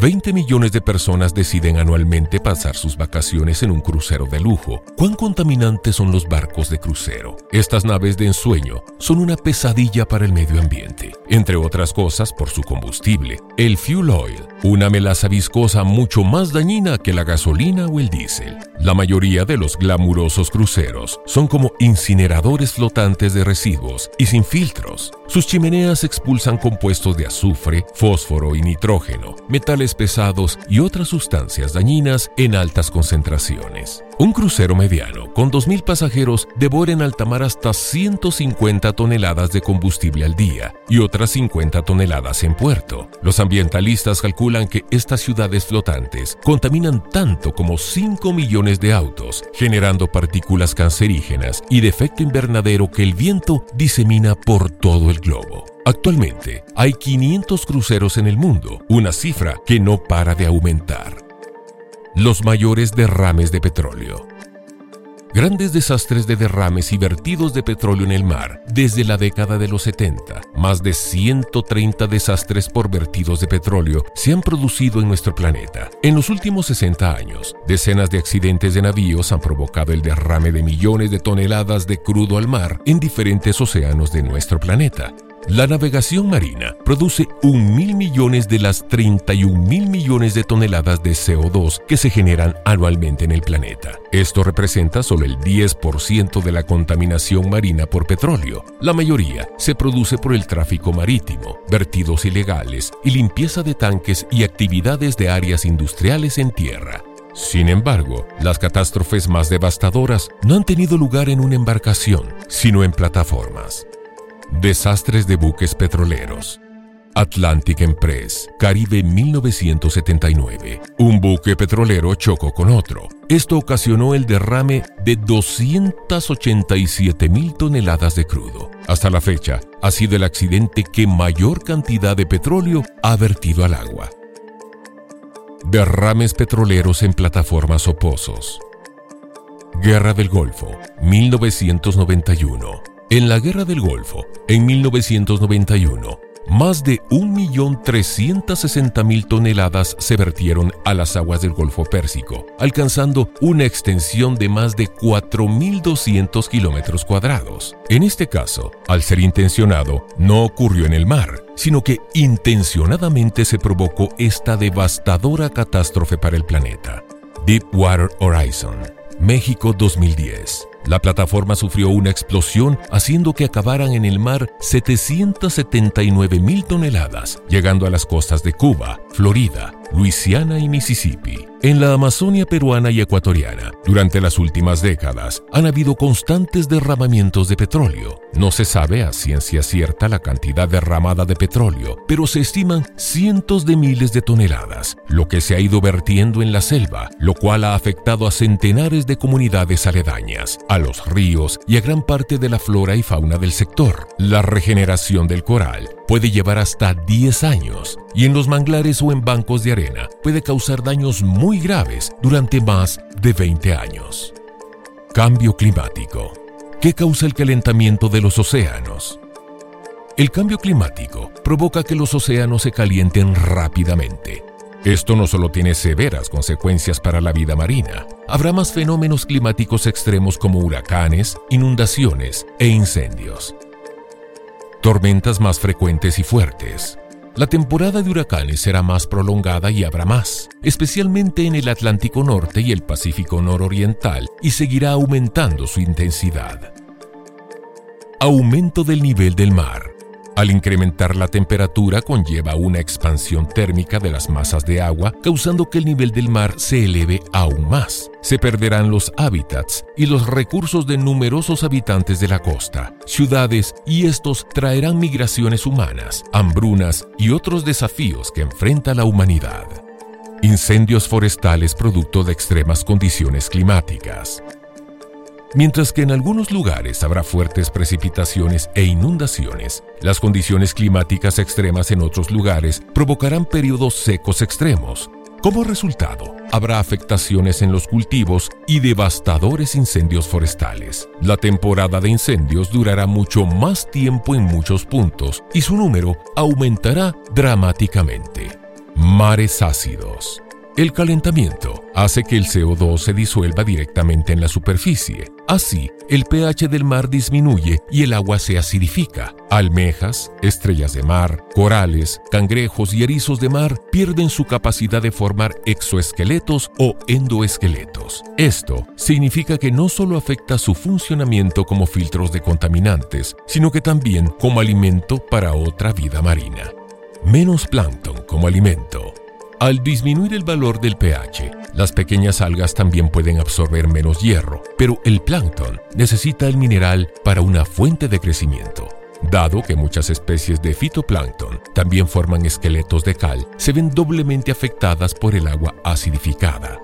20 millones de personas deciden anualmente pasar sus vacaciones en un crucero de lujo. ¿Cuán contaminantes son los barcos de crucero? Estas naves de ensueño son una pesadilla para el medio ambiente, entre otras cosas por su combustible, el fuel oil, una melaza viscosa mucho más dañina que la gasolina o el diésel. La mayoría de los glamurosos cruceros son como incineradores flotantes de residuos y sin filtros. Sus chimeneas expulsan compuestos de azufre, fósforo y nitrógeno, metales pesados y otras sustancias dañinas en altas concentraciones. Un crucero mediano con 2.000 pasajeros devora en alta mar hasta 150 toneladas de combustible al día y otras 50 toneladas en puerto. Los ambientalistas calculan que estas ciudades flotantes contaminan tanto como 5 millones de autos, generando partículas cancerígenas y de efecto invernadero que el viento disemina por todo el globo. Actualmente hay 500 cruceros en el mundo, una cifra que no para de aumentar. Los mayores derrames de petróleo. Grandes desastres de derrames y vertidos de petróleo en el mar desde la década de los 70. Más de 130 desastres por vertidos de petróleo se han producido en nuestro planeta. En los últimos 60 años, decenas de accidentes de navíos han provocado el derrame de millones de toneladas de crudo al mar en diferentes océanos de nuestro planeta. La navegación marina produce un mil millones de las 31 mil millones de toneladas de CO2 que se generan anualmente en el planeta. Esto representa solo el 10% de la contaminación marina por petróleo. La mayoría se produce por el tráfico marítimo, vertidos ilegales y limpieza de tanques y actividades de áreas industriales en tierra. Sin embargo, las catástrofes más devastadoras no han tenido lugar en una embarcación, sino en plataformas. Desastres de buques petroleros. Atlantic Empress, Caribe 1979. Un buque petrolero chocó con otro. Esto ocasionó el derrame de 287 mil toneladas de crudo. Hasta la fecha, ha sido el accidente que mayor cantidad de petróleo ha vertido al agua. Derrames petroleros en plataformas o pozos. Guerra del Golfo, 1991. En la Guerra del Golfo, en 1991, más de 1.360.000 toneladas se vertieron a las aguas del Golfo Pérsico, alcanzando una extensión de más de 4.200 kilómetros cuadrados. En este caso, al ser intencionado, no ocurrió en el mar, sino que intencionadamente se provocó esta devastadora catástrofe para el planeta. Deepwater Horizon, México 2010. La plataforma sufrió una explosión haciendo que acabaran en el mar 779 mil toneladas, llegando a las costas de Cuba, Florida, Luisiana y Mississippi. En la Amazonia peruana y ecuatoriana, durante las últimas décadas, han habido constantes derramamientos de petróleo. No se sabe a ciencia cierta la cantidad derramada de petróleo, pero se estiman cientos de miles de toneladas, lo que se ha ido vertiendo en la selva, lo cual ha afectado a centenares de comunidades aledañas, a los ríos y a gran parte de la flora y fauna del sector. La regeneración del coral puede llevar hasta 10 años y en los manglares o en bancos de arena puede causar daños muy graves durante más de 20 años. Cambio climático. ¿Qué causa el calentamiento de los océanos? El cambio climático provoca que los océanos se calienten rápidamente. Esto no solo tiene severas consecuencias para la vida marina, habrá más fenómenos climáticos extremos como huracanes, inundaciones e incendios tormentas más frecuentes y fuertes. La temporada de huracanes será más prolongada y habrá más, especialmente en el Atlántico Norte y el Pacífico Nororiental, y seguirá aumentando su intensidad. Aumento del nivel del mar. Al incrementar la temperatura conlleva una expansión térmica de las masas de agua, causando que el nivel del mar se eleve aún más. Se perderán los hábitats y los recursos de numerosos habitantes de la costa, ciudades, y estos traerán migraciones humanas, hambrunas y otros desafíos que enfrenta la humanidad. Incendios forestales producto de extremas condiciones climáticas. Mientras que en algunos lugares habrá fuertes precipitaciones e inundaciones, las condiciones climáticas extremas en otros lugares provocarán periodos secos extremos. Como resultado, habrá afectaciones en los cultivos y devastadores incendios forestales. La temporada de incendios durará mucho más tiempo en muchos puntos y su número aumentará dramáticamente. Mares ácidos. El calentamiento hace que el CO2 se disuelva directamente en la superficie. Así, el pH del mar disminuye y el agua se acidifica. Almejas, estrellas de mar, corales, cangrejos y erizos de mar pierden su capacidad de formar exoesqueletos o endoesqueletos. Esto significa que no solo afecta su funcionamiento como filtros de contaminantes, sino que también como alimento para otra vida marina. Menos plancton como alimento al disminuir el valor del pH, las pequeñas algas también pueden absorber menos hierro, pero el plancton necesita el mineral para una fuente de crecimiento. Dado que muchas especies de fitoplancton también forman esqueletos de cal, se ven doblemente afectadas por el agua acidificada.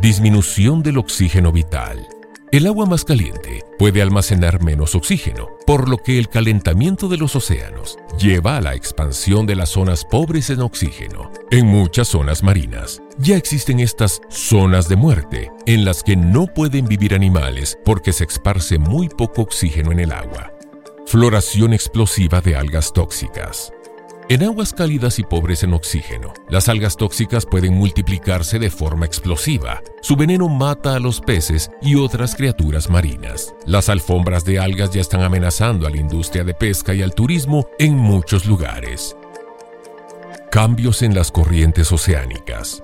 Disminución del oxígeno vital. El agua más caliente puede almacenar menos oxígeno, por lo que el calentamiento de los océanos lleva a la expansión de las zonas pobres en oxígeno. En muchas zonas marinas ya existen estas zonas de muerte, en las que no pueden vivir animales porque se esparce muy poco oxígeno en el agua. Floración explosiva de algas tóxicas. En aguas cálidas y pobres en oxígeno, las algas tóxicas pueden multiplicarse de forma explosiva. Su veneno mata a los peces y otras criaturas marinas. Las alfombras de algas ya están amenazando a la industria de pesca y al turismo en muchos lugares. Cambios en las corrientes oceánicas.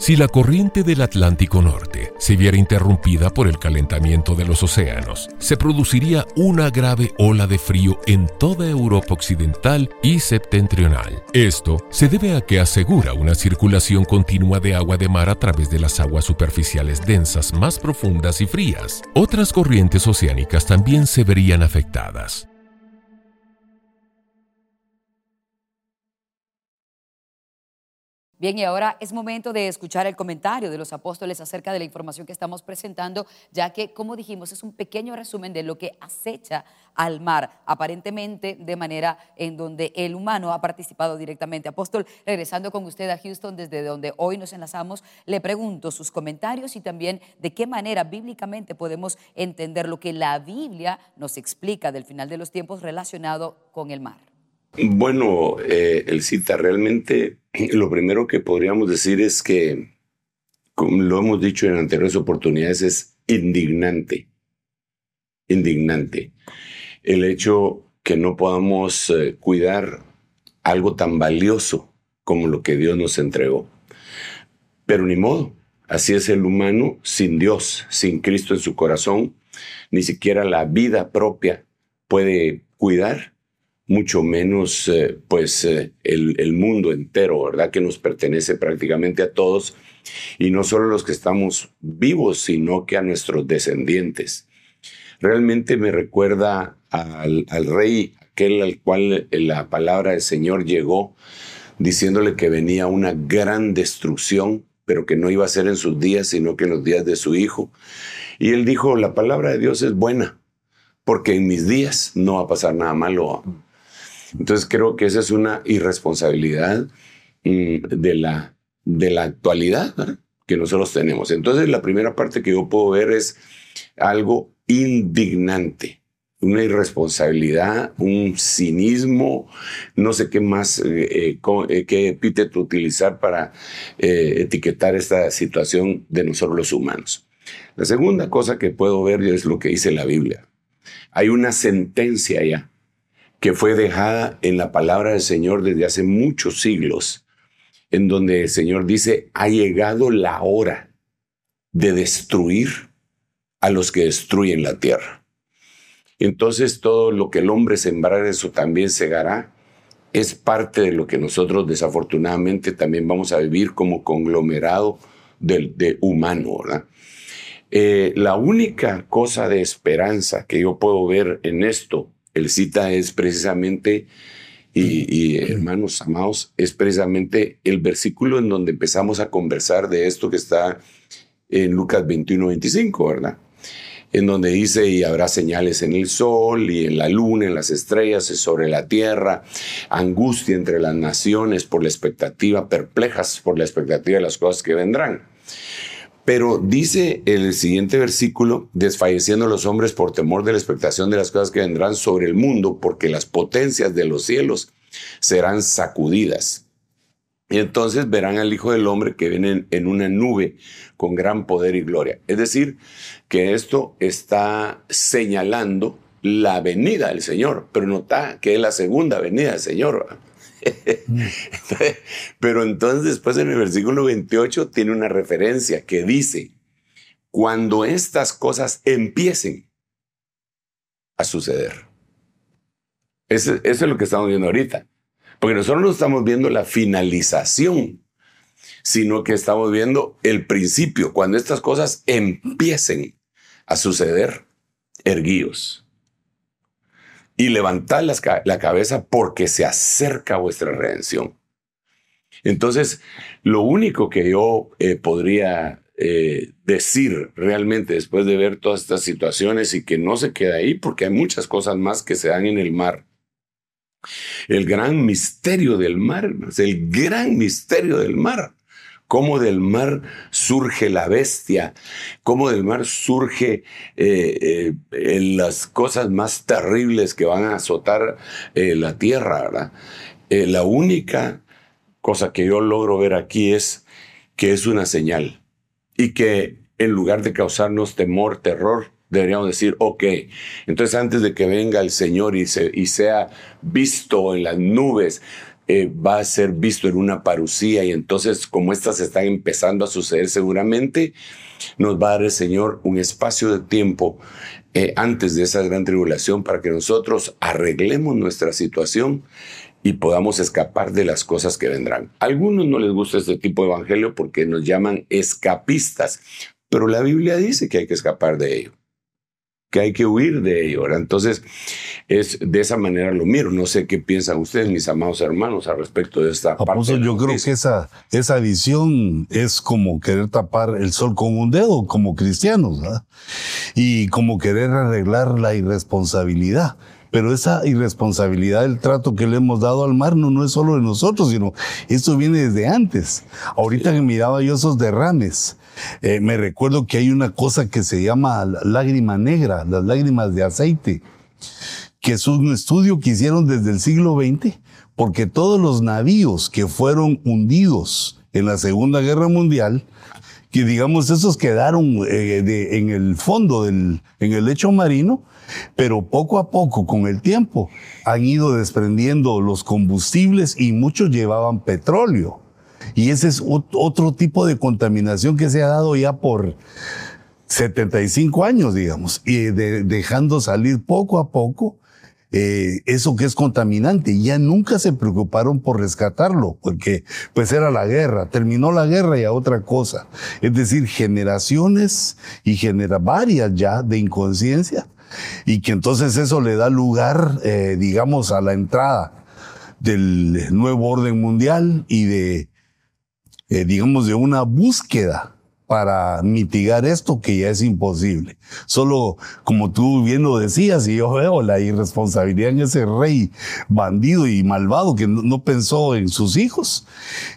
Si la corriente del Atlántico Norte se viera interrumpida por el calentamiento de los océanos, se produciría una grave ola de frío en toda Europa occidental y septentrional. Esto se debe a que asegura una circulación continua de agua de mar a través de las aguas superficiales densas más profundas y frías. Otras corrientes oceánicas también se verían afectadas. Bien, y ahora es momento de escuchar el comentario de los apóstoles acerca de la información que estamos presentando, ya que, como dijimos, es un pequeño resumen de lo que acecha al mar, aparentemente de manera en donde el humano ha participado directamente. Apóstol, regresando con usted a Houston, desde donde hoy nos enlazamos, le pregunto sus comentarios y también de qué manera bíblicamente podemos entender lo que la Biblia nos explica del final de los tiempos relacionado con el mar. Bueno, eh, el cita, realmente lo primero que podríamos decir es que, como lo hemos dicho en anteriores oportunidades, es indignante. Indignante. El hecho que no podamos eh, cuidar algo tan valioso como lo que Dios nos entregó. Pero ni modo, así es el humano sin Dios, sin Cristo en su corazón, ni siquiera la vida propia puede cuidar mucho menos eh, pues eh, el, el, mundo entero, ¿verdad? Que nos pertenece prácticamente a todos y no solo los que estamos vivos, sino que a nuestros descendientes. Realmente me recuerda al, al rey, aquel al cual la palabra del Señor llegó diciéndole que venía una gran destrucción, pero que no iba a ser en sus días, sino que en los días de su hijo. Y él dijo, la palabra de Dios es buena, porque en mis días no va a pasar nada malo. Entonces creo que esa es una irresponsabilidad mm, de, la, de la actualidad que nosotros tenemos. Entonces la primera parte que yo puedo ver es algo indignante, una irresponsabilidad, un cinismo, no sé qué más, eh, eh, eh, qué epíteto utilizar para etiquetar esta situación de nosotros los humanos. La segunda cosa que puedo ver es lo que dice la Biblia. Hay una sentencia ya que fue dejada en la palabra del Señor desde hace muchos siglos, en donde el Señor dice, ha llegado la hora de destruir a los que destruyen la tierra. Entonces todo lo que el hombre sembrar, eso también segará. Es parte de lo que nosotros desafortunadamente también vamos a vivir como conglomerado de, humano, ¿verdad? Eh, la única cosa de esperanza que yo puedo ver en esto el cita es precisamente, y, hermanos amados, es precisamente el versículo en donde empezamos a conversar de esto que está en Lucas 21, 25, ¿verdad? En donde dice, y habrá señales en el sol y en la luna, en las estrellas y sobre la tierra, angustia entre las naciones por la expectativa, perplejas por la expectativa de las cosas que vendrán. Pero dice el siguiente versículo, desfalleciendo los hombres por temor de la expectación de las cosas que vendrán sobre el mundo, porque las potencias de los cielos serán sacudidas. Y entonces verán al Hijo del Hombre que viene en una nube con gran poder y gloria. Es decir, que esto está señalando la venida del Señor, pero nota que es la segunda venida del Señor. Pero entonces después en el versículo 28 tiene una referencia que dice, cuando estas cosas empiecen a suceder. Eso, es lo que estamos viendo ahorita. Porque nosotros no estamos viendo la finalización, sino que estamos viendo el principio, cuando estas cosas empiecen a suceder, erguíos y levantad la cabeza porque se acerca vuestra redención. Entonces, lo único que yo eh, podría eh, decir realmente después de ver todas estas situaciones y que no se queda ahí porque hay muchas cosas más que se dan en el mar. El gran misterio del mar, el gran misterio del mar cómo del mar surge la bestia, cómo del mar surge eh, eh, las cosas más terribles que van a azotar eh, la tierra. la única cosa que yo logro ver aquí es que es una señal y que en lugar de causarnos temor, terror, deberíamos decir, ok, entonces antes de que venga el Señor y, y sea visto en las nubes, eh, va a ser visto en una parucía y entonces como estas están empezando a suceder seguramente, nos va a dar el Señor un espacio de tiempo eh, antes de esa gran tribulación para que nosotros arreglemos nuestra situación y podamos escapar de las cosas que vendrán. A algunos no les gusta este tipo de evangelio porque nos llaman escapistas, pero la Biblia dice que hay que escapar de ello que hay que huir de ello. Entonces, es de esa manera lo miro. No sé qué piensan ustedes, mis amados hermanos, al respecto de esta parte. yo creo que esa, esa visión es como querer tapar el sol con un dedo, como cristianos, y como querer arreglar la irresponsabilidad. Pero esa irresponsabilidad del trato que le hemos dado al mar no, no es solo de nosotros, sino esto viene desde antes. Ahorita que miraba yo esos derrames, eh, me recuerdo que hay una cosa que se llama lágrima negra, las lágrimas de aceite, que es un estudio que hicieron desde el siglo XX, porque todos los navíos que fueron hundidos en la Segunda Guerra Mundial, que digamos esos quedaron eh, en el fondo del, en el lecho marino, pero poco a poco, con el tiempo, han ido desprendiendo los combustibles y muchos llevaban petróleo. Y ese es otro tipo de contaminación que se ha dado ya por 75 años, digamos, y dejando salir poco a poco eh, eso que es contaminante. Ya nunca se preocuparon por rescatarlo, porque pues era la guerra, terminó la guerra y a otra cosa. Es decir, generaciones y genera varias ya de inconsciencia y que entonces eso le da lugar, eh, digamos, a la entrada del nuevo orden mundial y de eh, digamos, de una búsqueda para mitigar esto que ya es imposible. Solo, como tú bien lo decías, y yo veo la irresponsabilidad en ese rey bandido y malvado que no, pensó en sus hijos,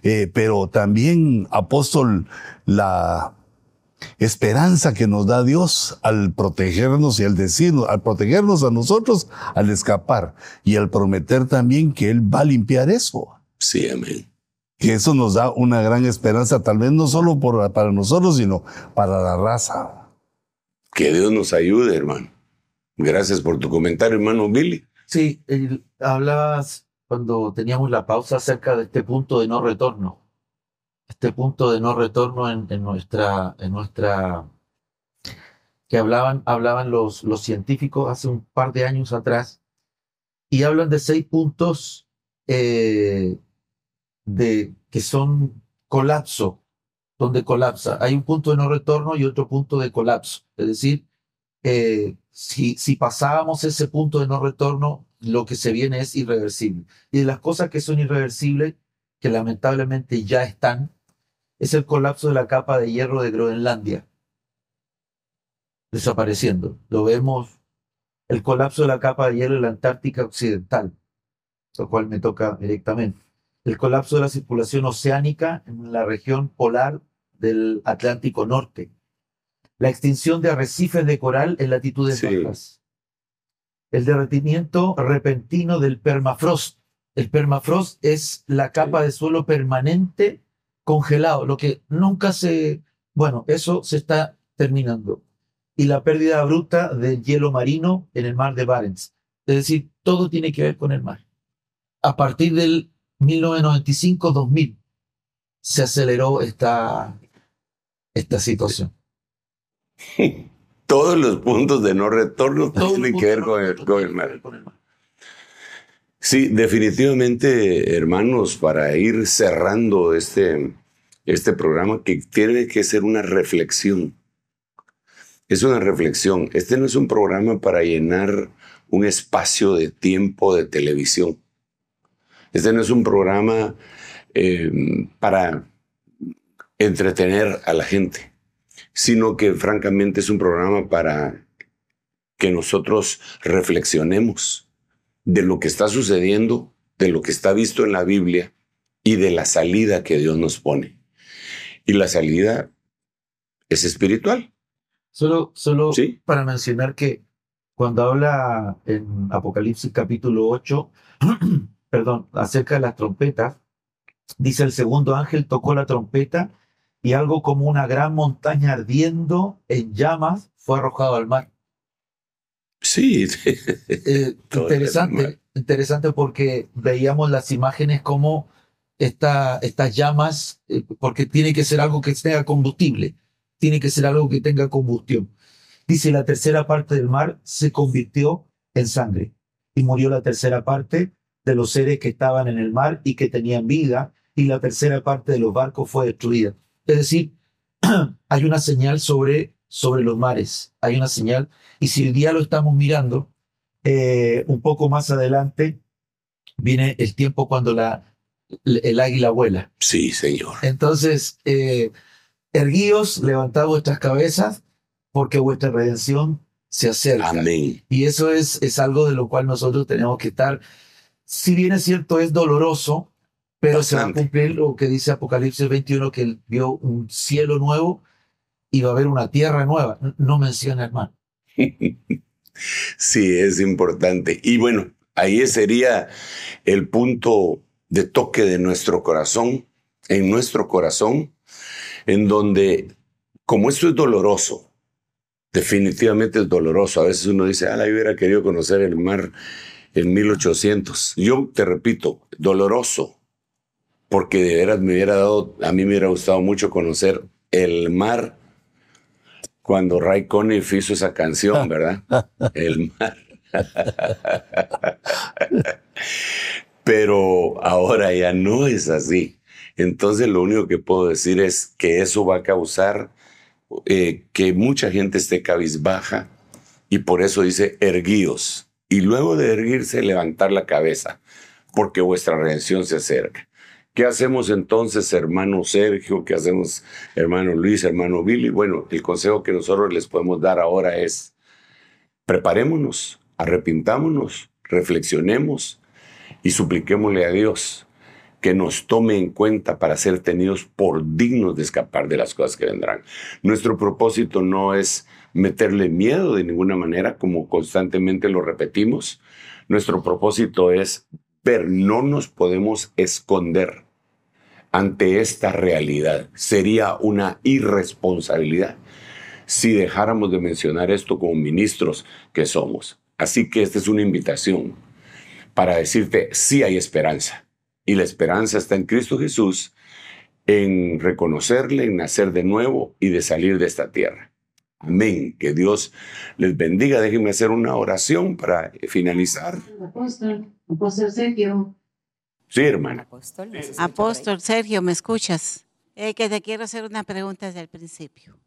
eh, pero también, apóstol, la esperanza que nos da Dios al protegernos y al decirnos, al protegernos a nosotros, al escapar y al prometer también que Él va a limpiar eso. Sí, amén que eso nos da una gran esperanza, tal vez no solo para nosotros, sino para la raza. Que Dios nos ayude, hermano. Gracias por tu comentario, hermano Billy. Sí, hablabas cuando teníamos la pausa acerca de este punto de no retorno. Este punto de no retorno en, nuestra, en nuestra que hablaban, hablaban los, los científicos hace un par de años atrás, y hablan de seis puntos eh, de que son colapso, donde colapsa. Hay un punto de no retorno y otro punto de colapso. Es decir, eh, si, si pasábamos ese punto de no retorno, lo que se viene es irreversible. Y de las cosas que son irreversibles, que lamentablemente ya están, es el colapso de la capa de hierro de Groenlandia, desapareciendo. Lo vemos, el colapso de la capa de hierro de la Antártica Occidental, lo cual me toca directamente el colapso de la circulación oceánica en la región polar del Atlántico Norte, la extinción de arrecifes de coral en latitudes bajas, el derretimiento repentino del permafrost. El permafrost es la capa de suelo permanente congelado, lo que nunca se... Bueno, eso se está terminando. Y la pérdida bruta del hielo marino en el mar de Barents. Es decir, todo tiene que ver con el mar. A partir del 1995-2000 se aceleró esta, esta situación. Todos los puntos de no retorno tienen que ver con el, mar. Sí, definitivamente, hermanos, para ir cerrando este, este programa, que tiene que ser una reflexión. Es una reflexión. Este no es un programa para llenar un espacio de tiempo de televisión. Este no es un programa eh, para entretener a la gente. sino que francamente es un programa para que nosotros reflexionemos de lo que está sucediendo, de lo que está visto en la Biblia y de la salida que Dios nos pone. Y la salida es espiritual. Solo, solo para mencionar que cuando habla en Apocalipsis capítulo 8, perdón, acerca de las trompetas, dice el segundo ángel tocó la trompeta y algo como una gran montaña ardiendo en llamas fue arrojado al mar. Sí, eh, interesante, interesante porque veíamos las imágenes como esta, estas llamas, eh, porque tiene que ser algo que tenga combustible, tiene que ser algo que tenga combustión. Dice, la tercera parte del mar se convirtió en sangre y murió la tercera parte de los seres que estaban en el mar y que tenían vida y la tercera parte de los barcos fue destruida. Es decir, hay una señal sobre, sobre los mares, hay una señal y si el día lo estamos mirando, eh, un poco más adelante viene el tiempo cuando la, el águila vuela. Sí, Señor. Entonces, eh, erguíos, levantad vuestras cabezas, porque vuestra redención se acerca. Amén. Y eso es, es algo de lo cual nosotros tenemos que estar. Si bien es cierto, es doloroso, pero se va a cumplir lo que dice Apocalipsis 21, que él vio un cielo nuevo y va a haber una tierra nueva. No menciona, hermano. sí, es importante. Y bueno, ahí sería el punto de toque de nuestro corazón, en nuestro corazón, en donde, como esto es doloroso, definitivamente es doloroso. A veces uno dice, ah, yo hubiera querido conocer el mar en 1800. Yo te repito, doloroso, porque de veras me hubiera dado, a mí me hubiera gustado mucho conocer el mar cuando Ray Conniff hizo esa canción, ¿verdad? el mar. pero ahora ya no es así. Entonces lo único que puedo decir es que eso va a causar eh, que mucha gente esté cabizbaja y por eso dice erguíos. Y luego de erguirse, levantar la cabeza, porque vuestra redención se acerca. ¿Qué hacemos entonces, hermano Sergio? ¿Qué hacemos, hermano Luis, hermano Billy? Bueno, el consejo que nosotros les podemos dar ahora es, preparémonos, arrepintámonos, reflexionemos, y supliquémosle a Dios que nos tome en cuenta para ser tenidos por dignos de escapar de las cosas que vendrán. Nuestro propósito no es meterle miedo de ninguna manera, como constantemente lo repetimos. Nuestro propósito es ver, no nos podemos esconder ante esta realidad. Sería una irresponsabilidad si dejáramos de mencionar esto como ministros que somos. Así que esta es una invitación para decirte, sí hay esperanza. Y la esperanza está en Cristo Jesús, en reconocerle, en nacer de nuevo y de salir de esta tierra. Amén. Que Dios les bendiga. Déjenme hacer una oración para finalizar. Apóstol, apóstol Sergio. Sí, hermana. Apóstol, Sergio, ¿me escuchas? Eh, que te quiero hacer una pregunta desde el principio.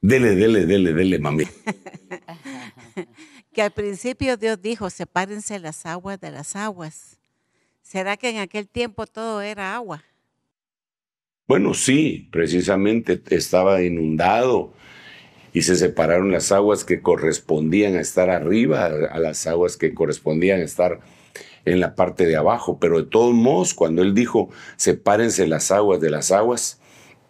Dele, dele, dele, dele, mami. que al principio Dios dijo, sepárense las aguas de las aguas. ¿Será que en aquel tiempo todo era agua? Bueno, sí, precisamente estaba inundado y se separaron las aguas que correspondían a estar arriba, a las aguas que correspondían a estar en la parte de abajo. Pero de todos modos, cuando él dijo, sepárense las aguas de las aguas,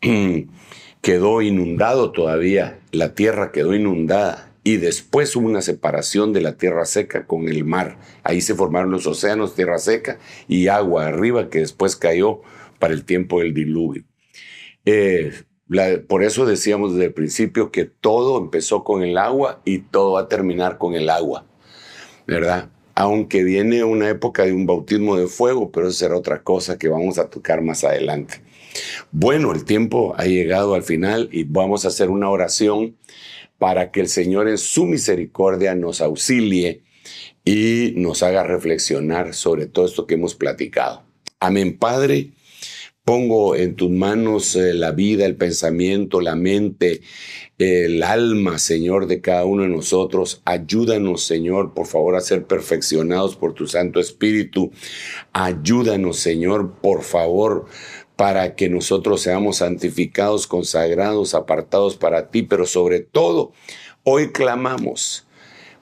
quedó inundado todavía, la tierra quedó inundada y después hubo una separación de la tierra seca con el mar. Ahí se formaron los océanos, tierra seca y agua arriba que después cayó para el tiempo del diluvio. Eh, por eso decíamos desde el principio que todo empezó con el agua y todo va a terminar con el agua, ¿verdad? Aunque viene una época de un bautismo de fuego, pero eso será otra cosa que vamos a tocar más adelante. Bueno, el tiempo ha llegado al final y vamos a hacer una oración para que el Señor en su misericordia nos auxilie y nos haga reflexionar sobre todo esto que hemos platicado. Amén, Padre. Pongo en tus manos eh, la vida, el pensamiento, la mente, el alma, Señor, de cada uno de nosotros. Ayúdanos, Señor, por favor, a ser perfeccionados por tu Santo Espíritu. Ayúdanos, Señor, por favor, para que nosotros seamos santificados, consagrados, apartados para ti, pero sobre todo, hoy clamamos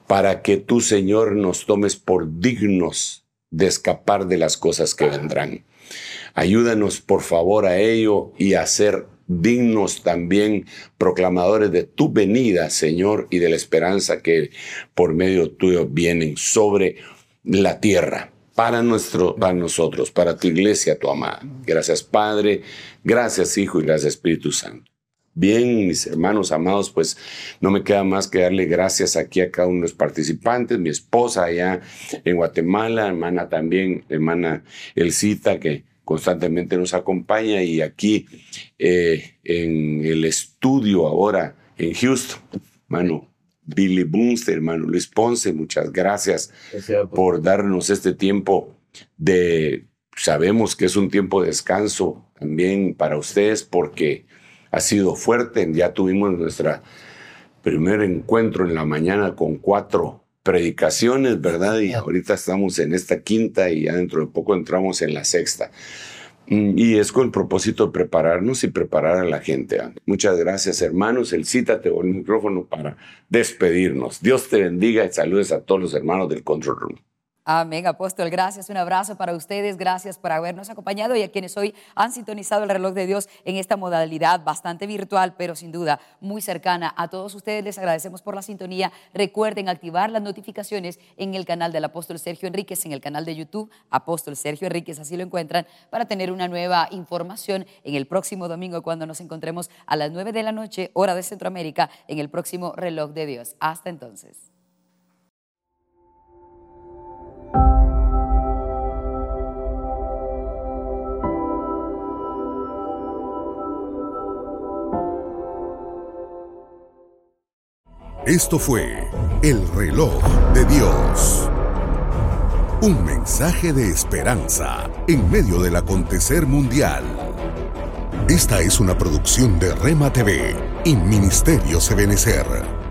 para que tú, Señor, nos tomes por dignos de escapar de las cosas que vendrán. Ayúdanos, por favor, a ello y a ser dignos también proclamadores de tu venida, Señor, y de la esperanza que por medio tuyo vienen sobre la tierra para, nuestro, para nosotros, para tu iglesia, tu amada. Gracias Padre, gracias Hijo y gracias Espíritu Santo. Bien, mis hermanos amados, pues no me queda más que darle gracias aquí a cada uno de los participantes, mi esposa allá en Guatemala, hermana también, hermana Elcita, que constantemente nos acompaña, y aquí eh, en el estudio ahora en Houston, hermano Billy Bunster, hermano Luis Ponce, muchas gracias, por darnos este tiempo de, sabemos que es un tiempo de descanso también para ustedes porque ha sido fuerte, ya tuvimos nuestro primer encuentro en la mañana con cuatro predicaciones, ¿verdad? Y ahorita estamos en esta quinta y ya dentro de poco entramos en la sexta. Mm, y es con el propósito de prepararnos y preparar a la gente. Muchas gracias, hermanos. El cítate o el micrófono para despedirnos. Dios te bendiga y saludes a todos los hermanos del Control Room. Amén, apóstol. Gracias. Un abrazo para ustedes. Gracias por habernos acompañado y a quienes hoy han sintonizado el reloj de Dios en esta modalidad bastante virtual, pero sin duda muy cercana. A todos ustedes les agradecemos por la sintonía. Recuerden activar las notificaciones en el canal del apóstol Sergio Enríquez, en el canal de YouTube, apóstol Sergio Enríquez, así lo encuentran, para tener una nueva información en el próximo domingo cuando nos encontremos a las 9 de la noche, hora de Centroamérica, en el próximo reloj de Dios. Hasta entonces. Esto fue El reloj de Dios. Un mensaje de esperanza en medio del acontecer mundial. Esta es una producción de Rema TV y Ministerio Sebenecer.